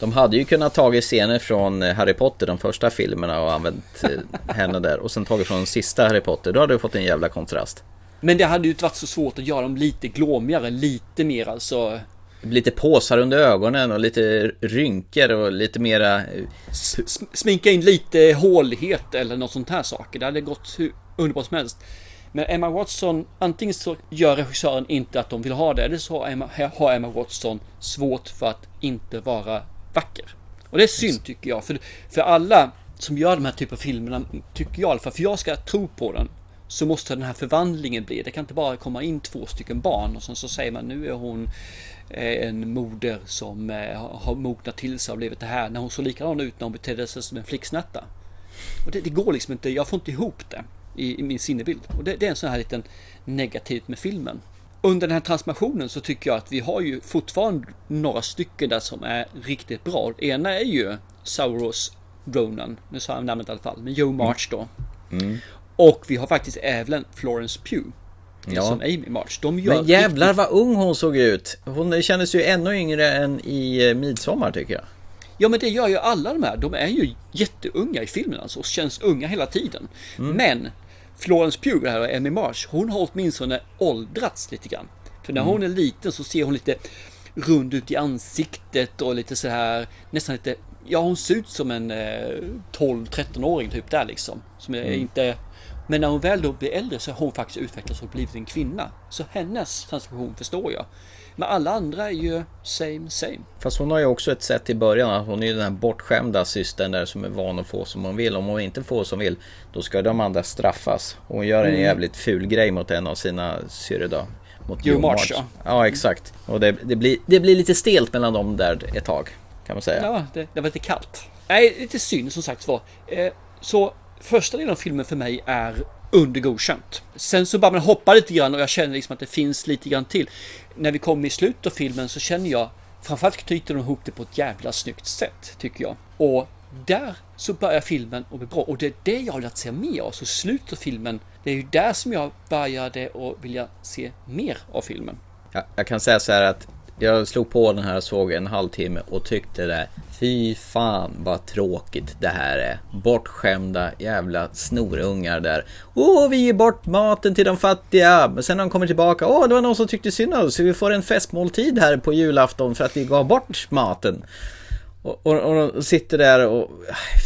De hade ju kunnat tagit scener från eh, Harry Potter, de första filmerna och använt eh, henne där. Och sen tagit från den sista Harry Potter. Då hade du fått en jävla kontrast. Men det hade ju inte varit så svårt att göra dem lite glåmigare, lite mer alltså. Lite påsar under ögonen och lite rynkor och lite mera... S- sminka in lite hålighet eller något sånt här saker. Det hade gått hur underbart som helst. Men Emma Watson, antingen så gör regissören inte att de vill ha det, eller så har Emma, har Emma Watson svårt för att inte vara vacker. Och det är synd tycker jag, för, för alla som gör de här typen av filmerna, tycker jag i alla fall, för jag ska tro på den, så måste den här förvandlingen bli. Det kan inte bara komma in två stycken barn och sen så säger man nu är hon en moder som eh, har- mognat till sig och blivit det här. När hon såg likadan ut när hon betedde sig som en flicksnatta. Och det, det går liksom inte, jag får inte ihop det i, i min sinnebild. Och det, det är en sån här liten negativt med filmen. Under den här transformationen så tycker jag att vi har ju fortfarande några stycken där som är riktigt bra. Ena är ju Sauros Ronan, nu sa jag namnet i alla fall, men Joe March då. Mm. Och vi har faktiskt även Florence Pugh. Ja. Som Amy March. De gör Men jävlar riktigt- vad ung hon såg ut. Hon kändes ju ännu yngre än i eh, Midsommar tycker jag. Ja men det gör ju alla de här. De är ju jätteunga i filmen alltså och känns unga hela tiden. Mm. Men Florence Pugh här och Emmy March, hon har åtminstone åldrats lite grann. För när Mm. hon är liten så ser hon lite rund ut i ansiktet och lite så här nästan lite Ja hon ser ut som en eh, 12-13-åring typ där liksom. Som Mm. inte Men när hon väl då blir äldre så har hon faktiskt utvecklats och blivit en kvinna. Så hennes transformation förstår jag. Men alla andra är ju same same. Fast hon har ju också ett sätt i början att hon är ju den här bortskämda systern där som är van att få som hon vill. Om hon inte får som vill då ska de andra straffas. Och hon gör en Mm. jävligt ful grej mot en av sina syrror då. mot Joe March, March. ja. Ja, exakt. Och det, det, blir, det blir lite stelt mellan dem där ett tag, kan man säga. Ja, det, det var lite kallt. Nej, lite synd som sagt var. Eh, så första delen av filmen för mig är under godkänt. Sen så bara man hoppa lite grann och jag känner liksom att det finns lite grann till. När vi kommer i slutet av filmen så känner jag framförallt knyter de ihop det på ett jävla snyggt sätt tycker jag. Och där så börjar filmen och bli bra och det är det jag har velat se mer av. Så slutet av filmen, det är ju där som jag började och vilja se mer av filmen. Jag, jag kan säga så här att jag slog på den här och såg en halvtimme och tyckte det Fy fan vad tråkigt det här är. Bortskämda jävla snorungar där. Åh, vi ger bort maten till de fattiga. Men sen när de kommer tillbaka. Åh, det var någon som tyckte synd om oss. Vi får en festmåltid här på julafton för att vi gav bort maten. Och, och, och de sitter där och...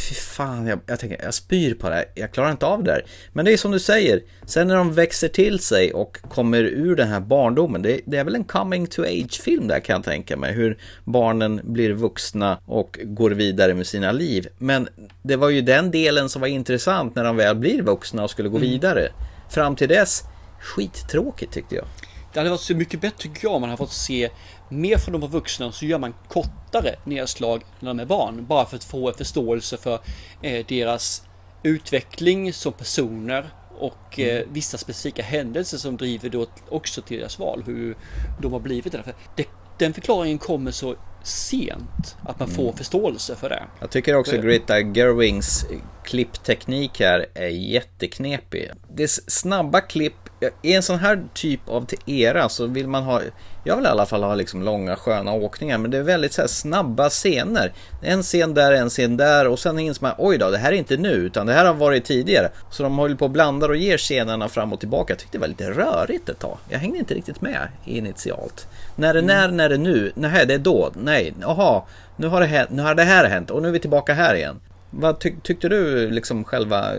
Fy fan, jag, jag tänker, jag spyr på det här. Jag klarar inte av det där. Men det är som du säger. Sen när de växer till sig och kommer ur den här barndomen. Det, det är väl en coming to age-film där kan jag tänka mig. Hur barnen blir vuxna och går vidare med sina liv. Men det var ju den delen som var intressant när de väl blir vuxna och skulle gå Mm. vidare. Fram till dess, skittråkigt tyckte jag. Det hade varit så mycket bättre tycker jag om man hade fått se mer från de vuxna så gör man kortare nedslag när de är barn. Bara för att få en förståelse för eh, deras utveckling som personer och eh, vissa specifika händelser som driver då också till deras val. Hur de har blivit det. Den förklaringen kommer så sent att man får förståelse för det. Jag tycker också Greta Gerwings klippteknik här är jätteknepig. Det är snabba klipp. I en sån här typ av era så vill man ha, jag vill i alla fall ha liksom långa sköna åkningar, men det är väldigt så här snabba scener. En scen där, en scen där och sen inser man, oj då, det här är inte nu, utan det här har varit tidigare. Så de håller på och blandar och ger scenerna fram och tillbaka. Jag tyckte det var lite rörigt ett tag. Jag hängde inte riktigt med initialt. När det när, när det nu? Nej, det är då. Nej, jaha, nu har det, hänt, nu har det här hänt och nu är vi tillbaka här igen. Vad tyck, tyckte du liksom själva?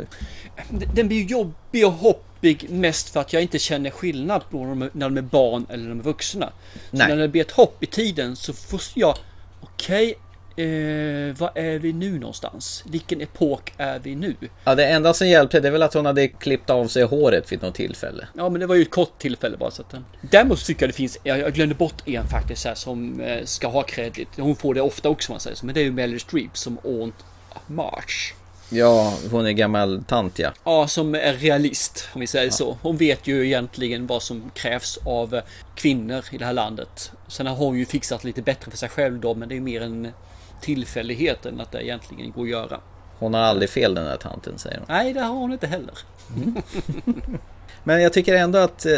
Den blir ju jobbig och hoppig mest för att jag inte känner skillnad på när de är barn eller när de är vuxna. Så Nej. när det blir ett hopp i tiden så får jag, okej, eh, vad är vi nu någonstans? Vilken epok är vi nu? Ja, det enda som hjälpte det är väl att hon hade klippt av sig håret vid något tillfälle. Ja, men det var ju ett kort tillfälle bara. Så att den... Däremot tycker jag det finns, jag, glömde bort en faktiskt här som eh, ska ha kredit. Hon får det ofta också man säger så, men det är ju Meryl Streep som Aunt March. Ja, hon är gammal tant ja. Ja, som är realist om vi säger så. Hon vet ju egentligen vad som krävs av kvinnor i det här landet. Sen har hon ju fixat lite bättre för sig själv då, men det är mer en tillfällighet än att det egentligen går att göra. Hon har aldrig fel den där tanten säger hon. Nej, det har hon inte heller. Men jag tycker ändå att eh,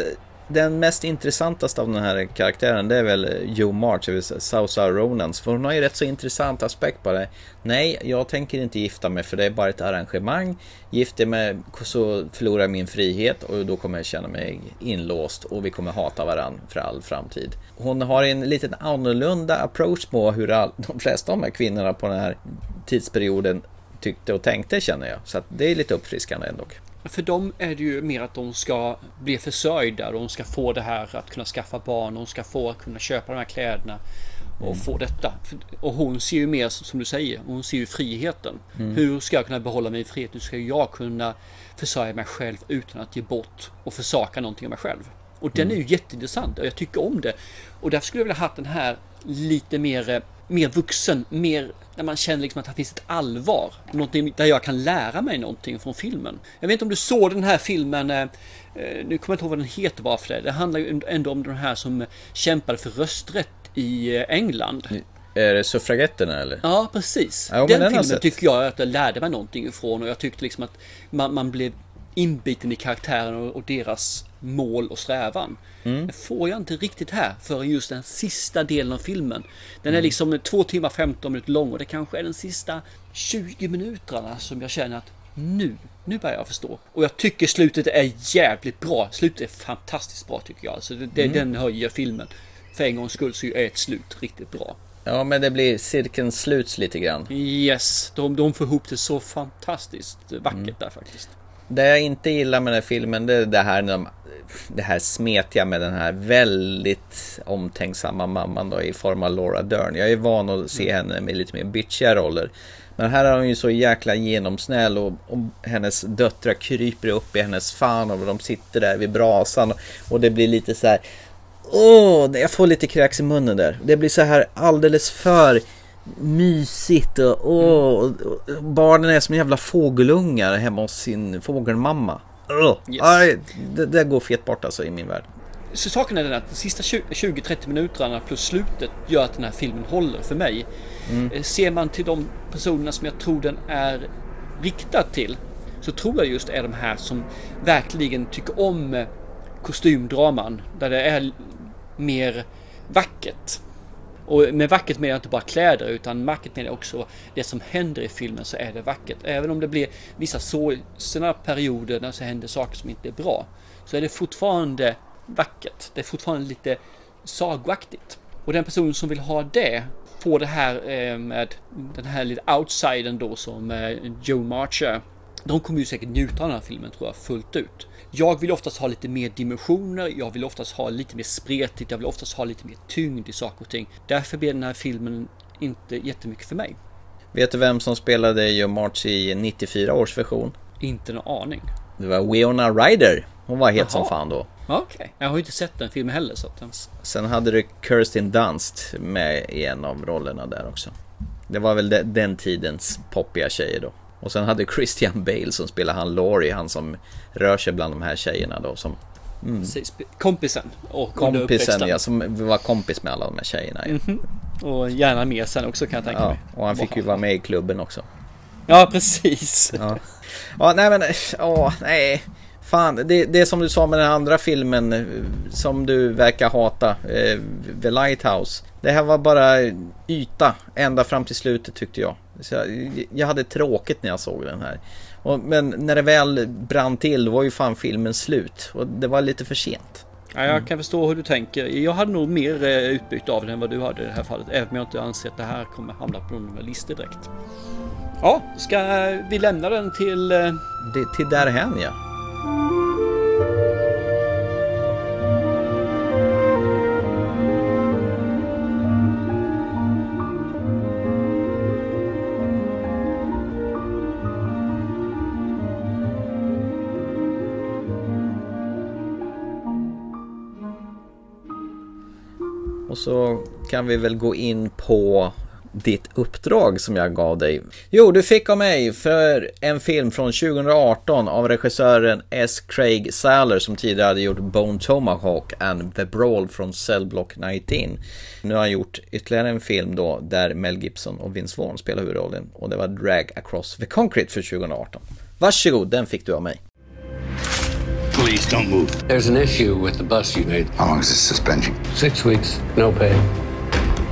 den mest intressantaste av den här karaktären det är väl Joe March, det vill säga Sousa Ronans. För hon har ju rätt så intressant aspekt på det. Nej, jag tänker inte gifta mig för det är bara ett arrangemang. Gifter jag mig så förlorar jag min frihet och då kommer jag känna mig inlåst och vi kommer hata varandra för all framtid. Hon har en liten annorlunda approach på hur all, de flesta av de här kvinnorna på den här tidsperioden tyckte och tänkte känner jag. Så att det är lite uppfriskande ändå. För dem är det ju mer att de ska bli försörjda. De ska få det här att kunna skaffa barn. De ska få kunna köpa de här kläderna. Och få detta. Och hon ser ju mer som du säger. Hon ser ju friheten. Mm. Hur ska jag kunna behålla min frihet? Hur ska jag kunna försörja mig själv utan att ge bort och försaka någonting av mig själv? Och den är ju jätteintressant och jag tycker om det. Och därför skulle jag vilja ha den här lite mer, eh, mer vuxen, mer när man känner liksom att det finns ett allvar. Någonting där jag kan lära mig någonting från filmen. Jag vet inte om du såg den här filmen, eh, eh, nu kommer jag inte ihåg vad den heter bara för det. Det handlar ju ändå om de här som kämpade för rösträtt i eh, England. Är det suffragetterna eller? Ja, precis. Ja, den den filmen tycker jag att jag lärde mig någonting ifrån och jag tyckte liksom att man, man blev inbiten i karaktären och, och deras mål och strävan. Mm. Det får jag inte riktigt här förrän just den sista delen av filmen. Den är Mm. liksom två timmar 15 minuter lång och det kanske är den sista 20 minuterna som jag känner att nu, nu börjar jag förstå. Och jag tycker slutet är jävligt bra. Slutet är fantastiskt bra tycker jag. Alltså det, det, Mm. Den höjer filmen. För en gångs skull så är ett slut riktigt bra. Ja, men det blir cirkeln sluts lite grann. Yes, de, de får ihop det så fantastiskt vackert Mm. där faktiskt. Det jag inte gillar med den här filmen det är det här, det här smetiga med den här väldigt omtänksamma mamman då i form av Laura Dern. Jag är van att se henne med lite mer bitchiga roller. Men här är hon ju så jäkla genomsnäll och, och hennes döttrar kryper upp i hennes fan och de sitter där vid brasan och det blir lite så här Åh, jag får lite kräks i munnen där. Det blir så här alldeles för mysigt och, åh, och barnen är som jävla fågelungar hemma hos sin fågelmamma. Yes. Aj, det, det går fet bort alltså i min värld. Så saken är den att de sista 20 20-30 minuterna plus slutet gör att den här filmen håller för mig. Mm. Eh, Ser man till de personerna som jag tror den är riktad till så tror jag just är de här som verkligen tycker om eh, kostymdraman där det är mer vackert. Och med vackert menar jag inte bara kläder utan vackert menar jag också det som händer i filmen så är det vackert. Även om det blir vissa sorgsna perioder när det händer saker som inte är bra så är det fortfarande vackert. Det är fortfarande lite sagoaktigt. Och den personen som vill ha det får det här eh, med den här lilla outsidern då som eh, Joe Marcher. De kommer ju säkert njuta av den här filmen tror jag fullt ut. Jag vill oftast ha lite mer dimensioner, jag vill oftast ha lite mer spretigt, jag vill oftast ha lite mer tyngd i saker och ting. Därför blir den här filmen inte jättemycket för mig. Vet du vem som spelade Joe March i 94 års version? Inte en aning. Det var Winona Ryder. Hon var het som Jaha. fan då. Okej, jag har ju inte sett den filmen heller så den... Sen hade du Kirsten Dunst med i en av rollerna där också. Det var väl de, den tidens poppiga tjejer då. Och sen hade Christian Bale som spelar han Laurie, han som rör sig bland de här tjejerna då som... Mm. Precis, kompisen. Och Kompisen ja, som var kompis med alla de här tjejerna ju. Mhm. Och gärna mer sen också kan jag tänka Ja, mig. och han fick ju vara med i klubben också. Ja, precis. Ja, ja nej men, åh, nej. Fan, det, det är som du sa med den andra filmen eh, som du verkar hata, eh, The Lighthouse. Det här var bara yta ända fram till slutet tyckte jag. Så jag, jag hade tråkigt när jag såg den här. Och, men när det väl brann till var ju fan filmen slut och det var lite för sent. Ja, jag kan förstå hur du tänker. Jag hade nog mer eh, utbyte av den än vad du hade i det här fallet. Även om jag inte anser att det här kommer hamna på någon listor direkt. Ja, ska vi lämna den till... eh, Det, till därhän ja. Och så kan vi väl gå in på ditt uppdrag som jag gav dig. Jo, du fick av mig för en film från 2018 av regissören S. Craig Saller som tidigare hade gjort Bone Tomahawk and The Brawl från Cell Block 19. Nu har han gjort ytterligare en film då där Mel Gibson och Vince Vaughn spelar huvudrollen och det var Drag Across the Concrete för 2018. Varsågod, den fick du av mig. Please don't move. There's an issue with the bus you made. How long is this suspension? Six weeks, no pay.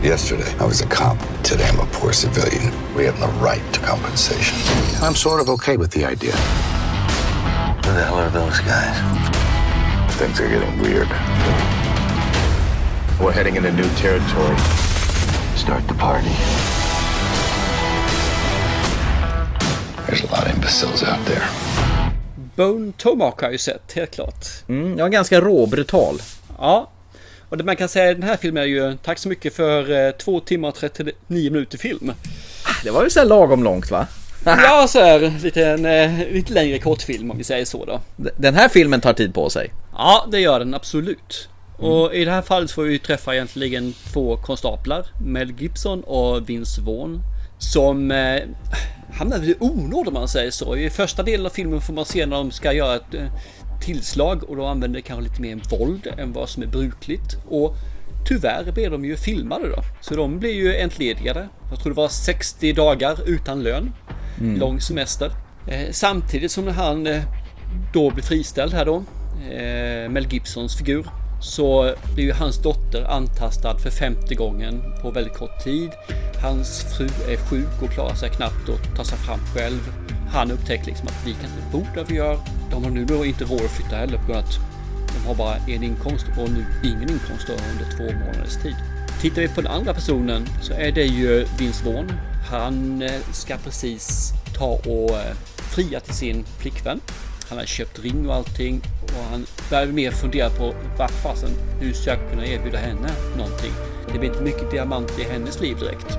Yesterday, I was a cop. Today, I'm a poor civilian. We have no right to compensation. I'm sort of okay with the idea. Who the hell are those guys? Things are getting weird. We're heading into new territory. Start the party. There's a lot of imbeciles out there. Bone Tomahawk har jag ju sett, helt klart. Mm, var ganska råbrutal. Ja. Och det man kan säga i den här filmen är ju tack så mycket för eh, två timmar och 39 minuter film. Det var ju så här lagom långt va? ja, så här lite, en, eh, lite längre kortfilm om vi säger så då. Den här filmen tar tid på sig. Ja, det gör den absolut. Och i det här fallet får vi träffa egentligen två konstaplar, Mel Gibson och Vince Vaughn, som eh, hamnar i onåd om man säger så. I första delen av filmen får man se när de ska göra ett eh, tillslag och då använder de kanske lite mer våld än vad som är brukligt. Och tyvärr blir de ju filmade då. Så de blir ju entledigade. Jag tror det var 60 dagar utan lön. Mm. Lång semester. Eh, samtidigt som han eh, då blir friställd här då. Eh, Mel Gibsons figur. Så blir ju hans dotter antastad för femte gången på väldigt kort tid. Hans fru är sjuk och klarar sig knappt och tar sig fram själv. Han upptäcker liksom att vi kan inte bo där vi gör. De har nu då inte råd att flytta heller på grund av att de har bara en inkomst och nu ingen inkomst då under två månaders tid. Tittar vi på den andra personen så är det ju Vince Vaughn. Han eh, ska precis ta och eh, fria till sin flickvän. Han har köpt ring och allting och han börjar mer fundera på vad fasen, hur ska jag kunna erbjuda henne någonting? Det blir inte mycket diamant i hennes liv direkt.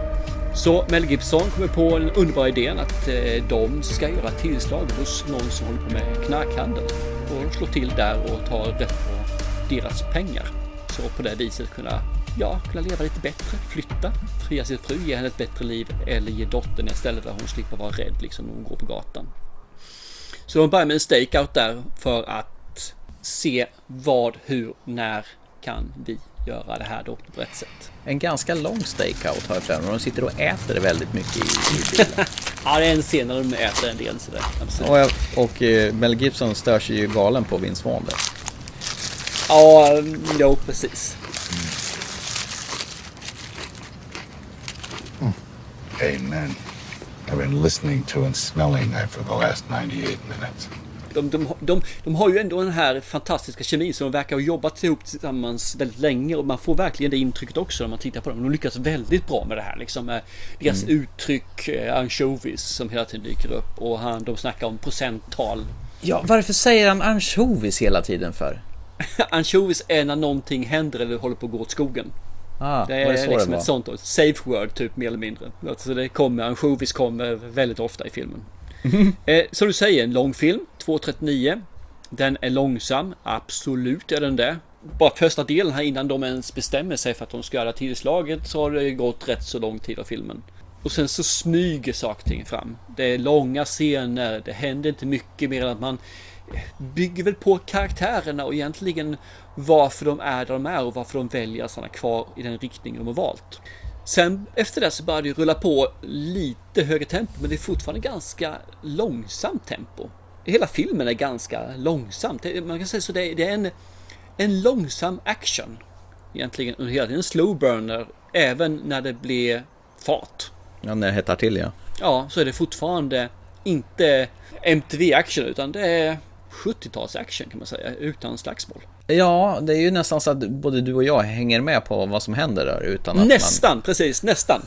Så Mel Gibson kommer på den underbara idén att eh, de ska göra tillslag hos någon som håller på med knarkhandel. Och slå slår till där och tar rätt på deras pengar. Så på det viset kunna, ja, kunna leva lite bättre, flytta, fria sin fru, ge henne ett bättre liv eller ge dottern ett ställe där hon slipper vara rädd liksom när hon går på gatan. Så de börjar med en stakeout där för att se vad, hur, när kan vi göra det här då på rätt sätt. En ganska lång stakeout har jag för mig. De sitter och äter väldigt mycket i, i bilen. Ja, det är en scen när de äter en del sådär. Absolut. och, jag, och eh, Mel Gibson stör sig ju galen på Vince Vaughn där. Ja, jo precis. Amen. I've been listening to and smelling that for the last 98 minutes. De, de, de, de har ju ändå den här fantastiska kemin som de verkar ha jobbat ihop tillsammans väldigt länge och man får verkligen det intrycket också när man tittar på dem. De lyckas väldigt bra med det här liksom. med Deras uttryck, eh, ansjovis som hela tiden dyker upp och han, de snackar om procenttal. Ja, varför säger han ansjovis hela tiden för? ansjovis är när någonting händer eller håller på att gå åt skogen. Ah, det är det liksom det ett sånt safe word typ mer eller mindre. Alltså det kommer, ansjovis kommer väldigt ofta i filmen. eh, som du säger, en lång film, 2.39. Den är långsam, absolut är den det. Bara första delen här innan de ens bestämmer sig för att de ska göra tillslaget så har det gått rätt så lång tid av filmen. Och sen så smyger saker och ting fram. Det är långa scener, det händer inte mycket mer än att man bygger väl på karaktärerna och egentligen varför de är där de är och varför de väljer att stanna kvar i den riktning de har valt. Sen efter det så börjar det rulla på lite högre tempo men det är fortfarande ganska långsamt tempo. Hela filmen är ganska långsamt. Man kan säga så det är, det är en, en långsam action. Egentligen under hela tiden. En slow burner även när det blir fart. Ja, när det hettar till ja. Ja, så är det fortfarande inte MTV action utan det är 70-tals action kan man säga utan slagsmål. Ja, det är ju nästan så att både du och jag hänger med på vad som händer där utan att Nästan, man... precis, nästan.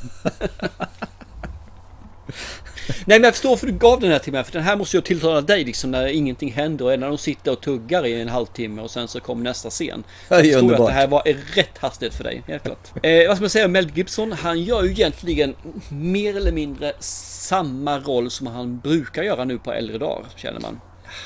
Nej men jag förstår varför du gav den här till mig för den här måste jag tilltala dig liksom när ingenting händer och när de sitter och tuggar i en halvtimme och sen så kommer nästa scen. Jag förstår att det här var rätt hastighet för dig, helt klart. Eh, vad ska man säga, Mel Gibson han gör ju egentligen mer eller mindre samma roll som han brukar göra nu på äldre dagar känner man.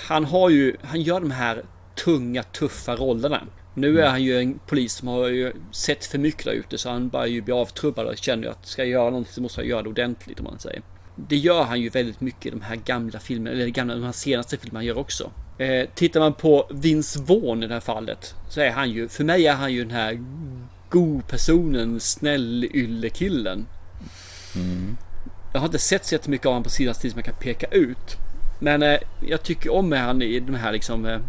Han har ju, han gör de här tunga tuffa rollerna. Nu är han ju en polis som har ju sett för mycket där ute så han börjar ju bli avtrubbad och känner att ska jag göra någonting så måste jag göra det ordentligt om man säger. Det gör han ju väldigt mycket i de här gamla filmerna, eller gamla, de här senaste filmerna han gör också. Eh, tittar man på Vince Vaughn i det här fallet så är han ju, för mig är han ju den här god personen, snäll yllekillen. Jag har inte sett så jättemycket av honom på senaste tid som jag kan peka ut. Men eh, jag tycker om han i de här liksom eh,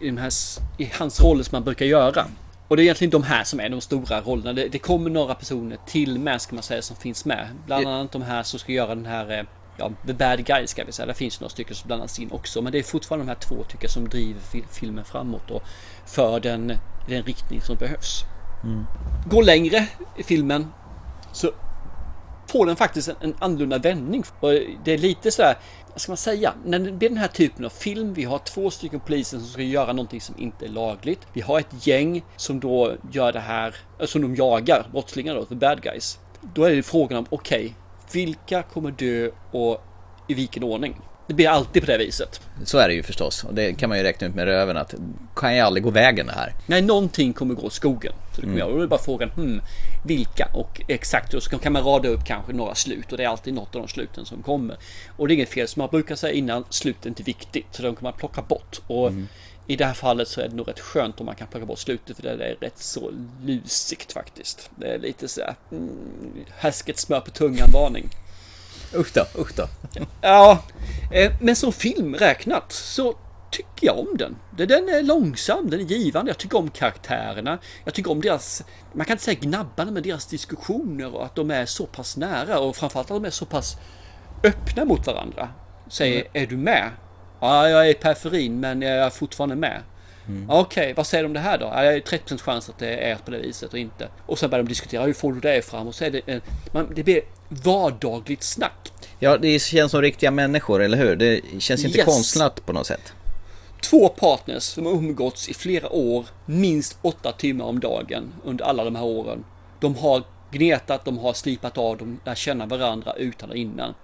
i, de här, i hans roller som man brukar göra. Och det är egentligen de här som är de stora rollerna. Det, det kommer några personer till med ska man säga som finns med. Bland annat de här som ska göra den här eh, Ja, The Bad Guys ska vi säga. Det finns några stycken som blandas in också. Men det är fortfarande de här två tycker jag som driver fil- filmen framåt och för den, den riktning som behövs. Går längre i filmen så får den faktiskt en, en annorlunda vändning. Och det är lite så här, vad ska man säga? När det blir den här typen av film, vi har två stycken poliser som ska göra någonting som inte är lagligt. Vi har ett gäng som då gör det här, eh, som de jagar, brottslingar då, the bad guys. Då är det frågan om, okej, vilka kommer dö och i vilken ordning? Det blir alltid på det viset. Så är det ju förstås. Och det kan man ju räkna ut med röven att kan ju aldrig gå vägen det här. Nej, någonting kommer gå skogen. Så det kommer Mm. göra. Och då är bara frågan, hmm, vilka och exakt. Och så kan man rada upp kanske några slut och det är alltid något av de sluten som kommer. Och det är inget fel, som man brukar säga innan, slut är inte viktigt. Så de kan man plocka bort. Och Mm. i det här fallet så är det nog rätt skönt om man kan plocka bort slutet för det är rätt så lusigt faktiskt. Det är lite så här, mm, häsket smör på tungan varning. Usch då, usch då. Ja, eh, men som film räknat så tycker jag om den. Den är långsam, den är givande, jag tycker om karaktärerna. Jag tycker om deras, man kan inte säga gnabbande, men deras diskussioner och att de är så pass nära och framförallt att de är så pass öppna mot varandra. Säger, är du med? Ja, jag är i periferin men jag är fortfarande med. Ja, Okej, vad säger de om det här då? Ja, det är 30% chans att det är på det viset och inte. Och sen börjar de diskutera, hur får du det fram? Och så är det, man, det blir vardagligt snack. Ja, det känns som riktiga människor, eller hur? Det känns inte Yes. konstlat på något sätt. Två partners som har umgåtts i flera år, minst åtta timmar om dagen under alla de här åren. De har gnetat, de har slipat av, de lär känna varandra utan och innan.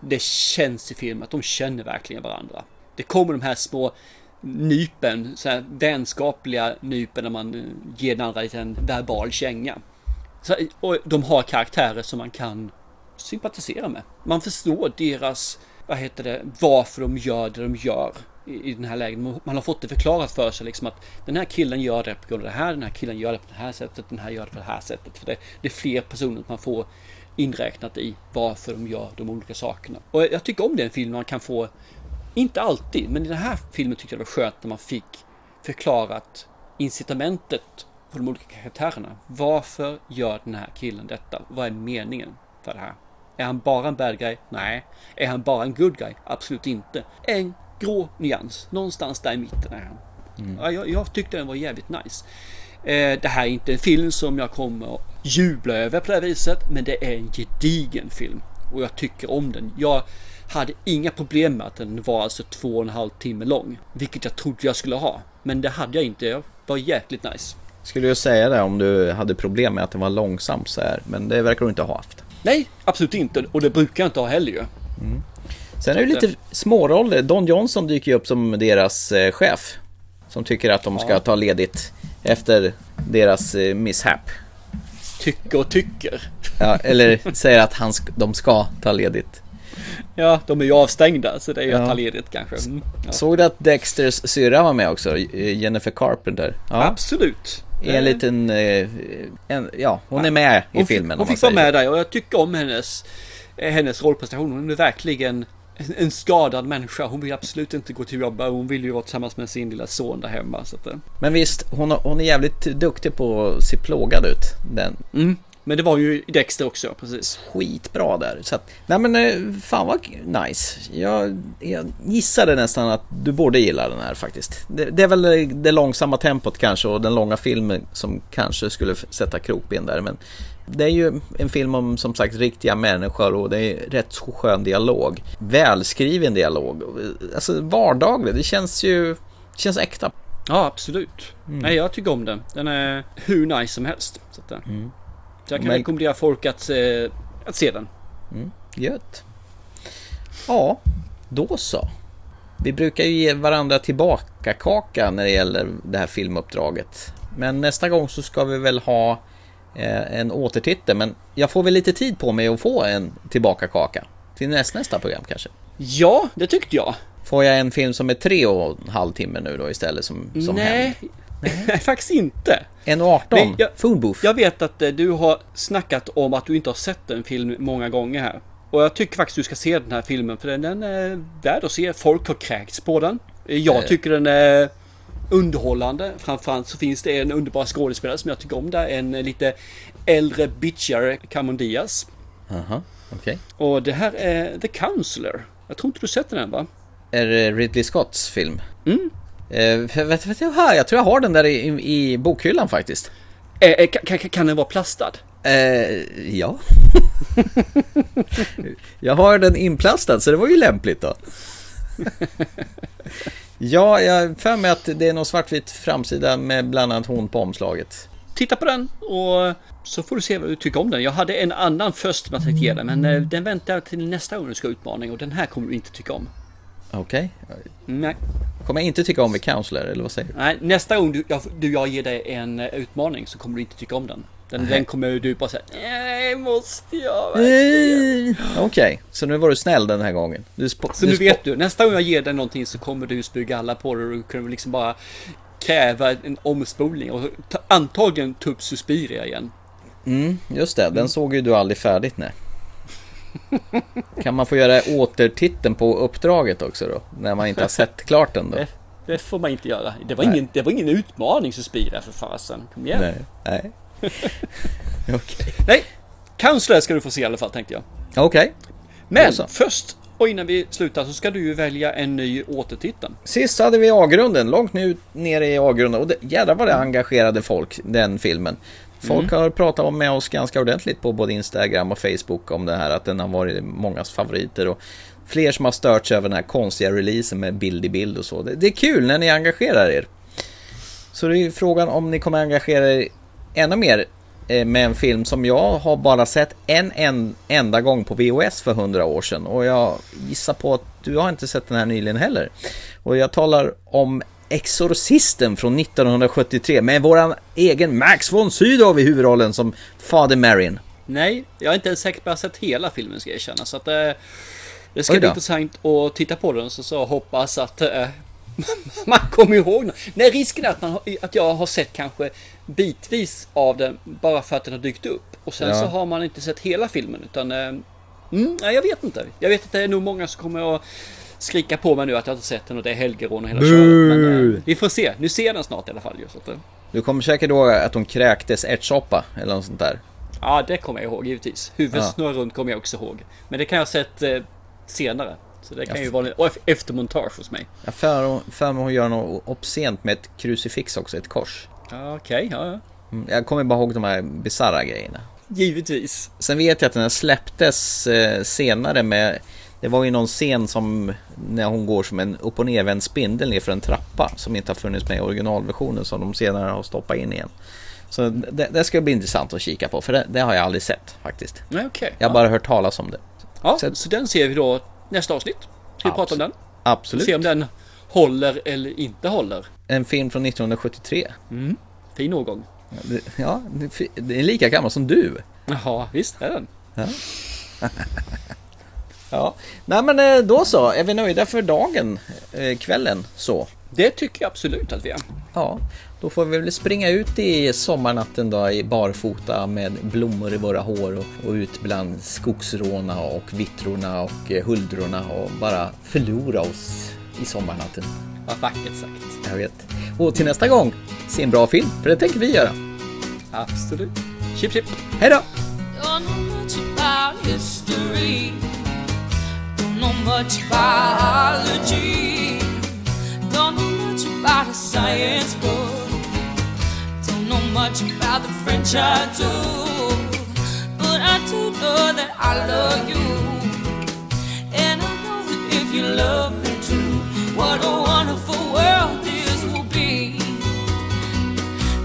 Det känns i filmen att de känner verkligen varandra. Det kommer de här små nypen, så här vänskapliga nypen när man eh, ger den andra en verbal känga. Så, och de har karaktärer som man kan sympatisera med. Man förstår deras, vad heter det, varför de gör det de gör i, i den här lägen. Man har fått det förklarat för sig liksom att den här killen gör det på grund av det här, den här killen gör det på det här sättet, den här gör det på det här sättet. För det, det är fler personer man får inräknat i varför de gör de olika sakerna. Och jag tycker om den filmen man kan få, inte alltid, men i den här filmen tyckte jag det var skönt när man fick förklarat incitamentet för de olika karaktärerna. Varför gör den här killen detta? Vad är meningen för det här? Är han bara en bad guy? Nej. Är han bara en good guy? Absolut inte. En grå nyans. Någonstans där i mitten är han. Mm. Ja, jag, jag tyckte den var jävligt nice. Eh, det här är inte en film som jag kommer att jubla över på det här viset. Men det är en gedigen film. Och jag tycker om den. Jag hade inga problem med att den var alltså två och en halv timme lång. Vilket jag trodde jag skulle ha. Men det hade jag inte. Jag var jäkligt nice. Skulle jag säga det om du hade problem med att den var långsam så här. Men det verkar du inte ha haft. Nej, absolut inte. Och det brukar jag inte ha heller ju. Sen är det lite småroller. Don Johnson dyker ju upp som deras eh, chef. Som tycker att de ska ta ledigt efter deras eh, misshap. Tycker och tycker. Ja, eller säger att han sk- de ska ta ledigt. Ja, de är ju avstängda så det är ju Ja. att ta ledigt kanske. Mm. Ja. Såg du att Dexters syrra var med också? Eh, Jennifer Carpenter. Ja. Absolut. En liten, en, ja hon är med i Hon filmen. Fick, hon fick vara med där och jag tycker om hennes, hennes rollprestation. Hon är verkligen en, en skadad människa. Hon vill absolut inte gå till jobbet. Hon vill ju vara tillsammans med sin lilla son där hemma. Så att, eh. Men visst, hon, hon är jävligt duktig på att se plågad ut. Den. Mm. Men det var ju Dexter också, precis. Skitbra där. Så att, nej men eh, fan vad nice. Jag, jag gissade nästan att du borde gilla den här faktiskt. Det, det är väl det, långsamma tempot kanske och den långa filmen som kanske skulle sätta krokben där. Men det är ju en film om som sagt riktiga människor och det är rätt skön dialog. Välskriven dialog. Alltså vardaglig. Det känns ju känns äkta. Ja, absolut. Mm. Nej, jag tycker om den. Den är hur nice som helst. Så, att, eh, så jag kan Men- rekommendera folk att, eh, att se den. Mm, gött. Ja, då så. Vi brukar ju ge varandra tillbaka kaka när det gäller det här filmuppdraget. Men nästa gång så ska vi väl ha en återtitel. Men jag får väl lite tid på mig att få en tillbaka kaka. Till näst, nästa program kanske. Ja, det tyckte jag. Får jag en film som är tre och en halv timme nu då istället som, som Nej, hämnd? Nej, faktiskt inte. 1.18, Men jag- Phone Booth. Jag vet att eh, du har snackat om att du inte har sett en film många gånger här. Och jag tycker faktiskt du ska se den här filmen för den, den är värd att se. Folk har kräkts på den. Jag Eh. tycker den är underhållande. Framförallt så finns det en underbar skådespelare som jag tycker om där. En eh, lite äldre bitchare Cameron Diaz. Aha, okej. Och det här är The Counselor. Jag tror inte du sett den än va? Är det Ridley Scotts film? Mm. Eh, vet, vet jag, här, jag tror jag har den där i, i, bokhyllan faktiskt. Eh, eh, kan, kan, kan den vara plastad? Eh, ja. jag har den inplastad så det var ju lämpligt då. ja, jag för mig att det är någon svartvit framsida med bland annat hon på omslaget. Titta på den och så får du se vad du tycker om den. Jag hade en annan först som jag tänkte ge dig men eh, den väntar till nästa gång du ska utmaning och den här kommer du inte tycka om. Okej. Nej. Kommer jag inte tycka om The Counselor, eller vad säger du? Nej, nästa gång du, jag, du, jag ger dig en eh, utmaning så kommer du inte tycka om den. Den, den kommer du bara säga Nej, måste jag verkligen? Okej, så nu var du snäll den här gången. Du Så nu vet du, nästa gång jag ger dig någonting så kommer du spy alla på det och du kommer liksom bara kräva en omspolning och ta, antagligen ta upp Suspiria igen. Mm, just det. Den såg ju du aldrig färdigt nej. Kan man få göra återtiteln på uppdraget också då? När man inte har sett klart den då? Det, det får man inte göra. Det var, Nej. ingen, det var ingen utmaning Suspiria för fasen. Kom igen. Nej. Nej. Okej. Nej, Counselor ska du få se i alla fall tänkte jag. Okej. Men Då så. först och innan vi slutar så ska du ju välja en ny återtitel. Sist hade vi A-grunden, långt nu nere i A-grunden. Och det, vad det engagerade folk, den filmen. Folk Mm. har pratat om med oss ganska ordentligt på både Instagram och Facebook om det här. Att den har varit mångas favoriter. Och fler som har stört sig över den här konstiga releasen med bild i bild och så. Det, det är kul när ni engagerar er. Så det är ju frågan om ni kommer engagera er ännu mer eh, med en film som jag har bara sett en, en enda gång på VHS för hundra år sedan. Och jag gissar på att du har inte sett den här nyligen heller. Och jag talar om Exorcisten från 1973 med våran egen Max von Sydow i huvudrollen som Fader Marion. Nej, jag är inte ens säker på att jag har sett hela filmen ska jag erkänna. Så att eh, det ska bli intressant att titta på den så, så hoppas att eh, man kommer ihåg något. Nej, risken är att, man, att jag har sett kanske bitvis av den bara för att den har dykt upp. Och sen Ja. så har man inte sett hela filmen utan... Eh, mm, nej, jag vet inte. Jag vet att det är nog många som kommer att skrika på mig nu att jag inte sett den och det är helgerån och hela köret. Men eh, vi får se. Nu ser jag den snart i alla fall. Just att, eh, Du kommer säkert ihåg att hon kräktes ärtsoppa eller något sånt där. Ja, det kommer jag ihåg givetvis. Huvudet Ja. runt kommer jag också ihåg. Men det kan jag ha sett senare. Så det kan Ja, ju vara ef- eftermontage hos mig. Jag för, för mig hon gör något obscent med ett krucifix också, ett kors. Ja, Okej, ja, ja. Mm, Jag kommer bara ihåg de här bisarra grejerna. Givetvis. Sen vet jag att den här släpptes eh, senare med Det var ju någon scen som När hon går som en upp och nervänd spindel ner för en trappa Som inte har funnits med i originalversionen som de senare har stoppat in igen Så det, det ska bli intressant att kika på för det, det har jag aldrig sett faktiskt Nej, okej. Jag har bara hört talas om det Ja, så, den ser vi då nästa avsnitt. Ska vi prata om den? Absolut Se om den håller eller inte håller. En film från 1973 Mm. Fin årgång. Ja, det- är lika gammal som du Jaha, visst är den. Ja. ja, nej men eh, då så, är vi nöjda för dagen, eh, kvällen så? Det tycker jag absolut att vi är. Ja, då får vi väl springa ut i sommarnatten då i barfota med blommor i våra hår och, och ut bland skogsråna och vittrorna och eh, huldrorna och bara förlora oss i sommarnatten. Vad vackert sagt. Jag vet. Och till nästa gång, se en bra film, för det tänker vi göra. Absolut. Chip chip. Hej då! Don't know much about history. Don't know much biology. Don't know much about a science book. Much about the French I do. But I do know that I love you. And I know that if you love me too, what a wonderful world this will be.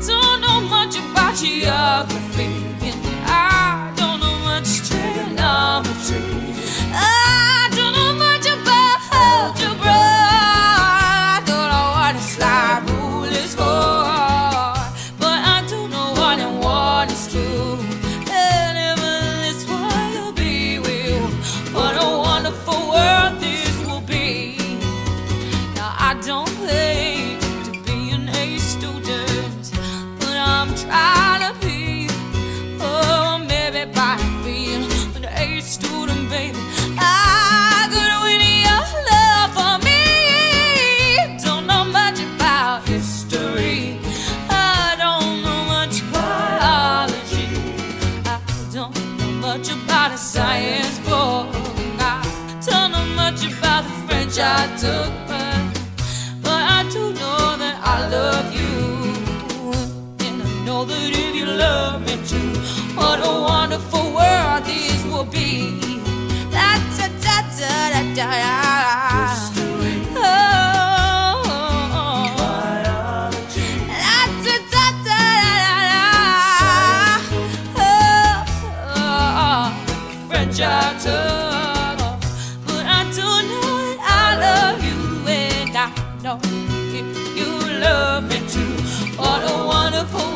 Don't know much about geography, and I don't know much trigonometry. Know that I love you, and I know if you love me too. What a wonderful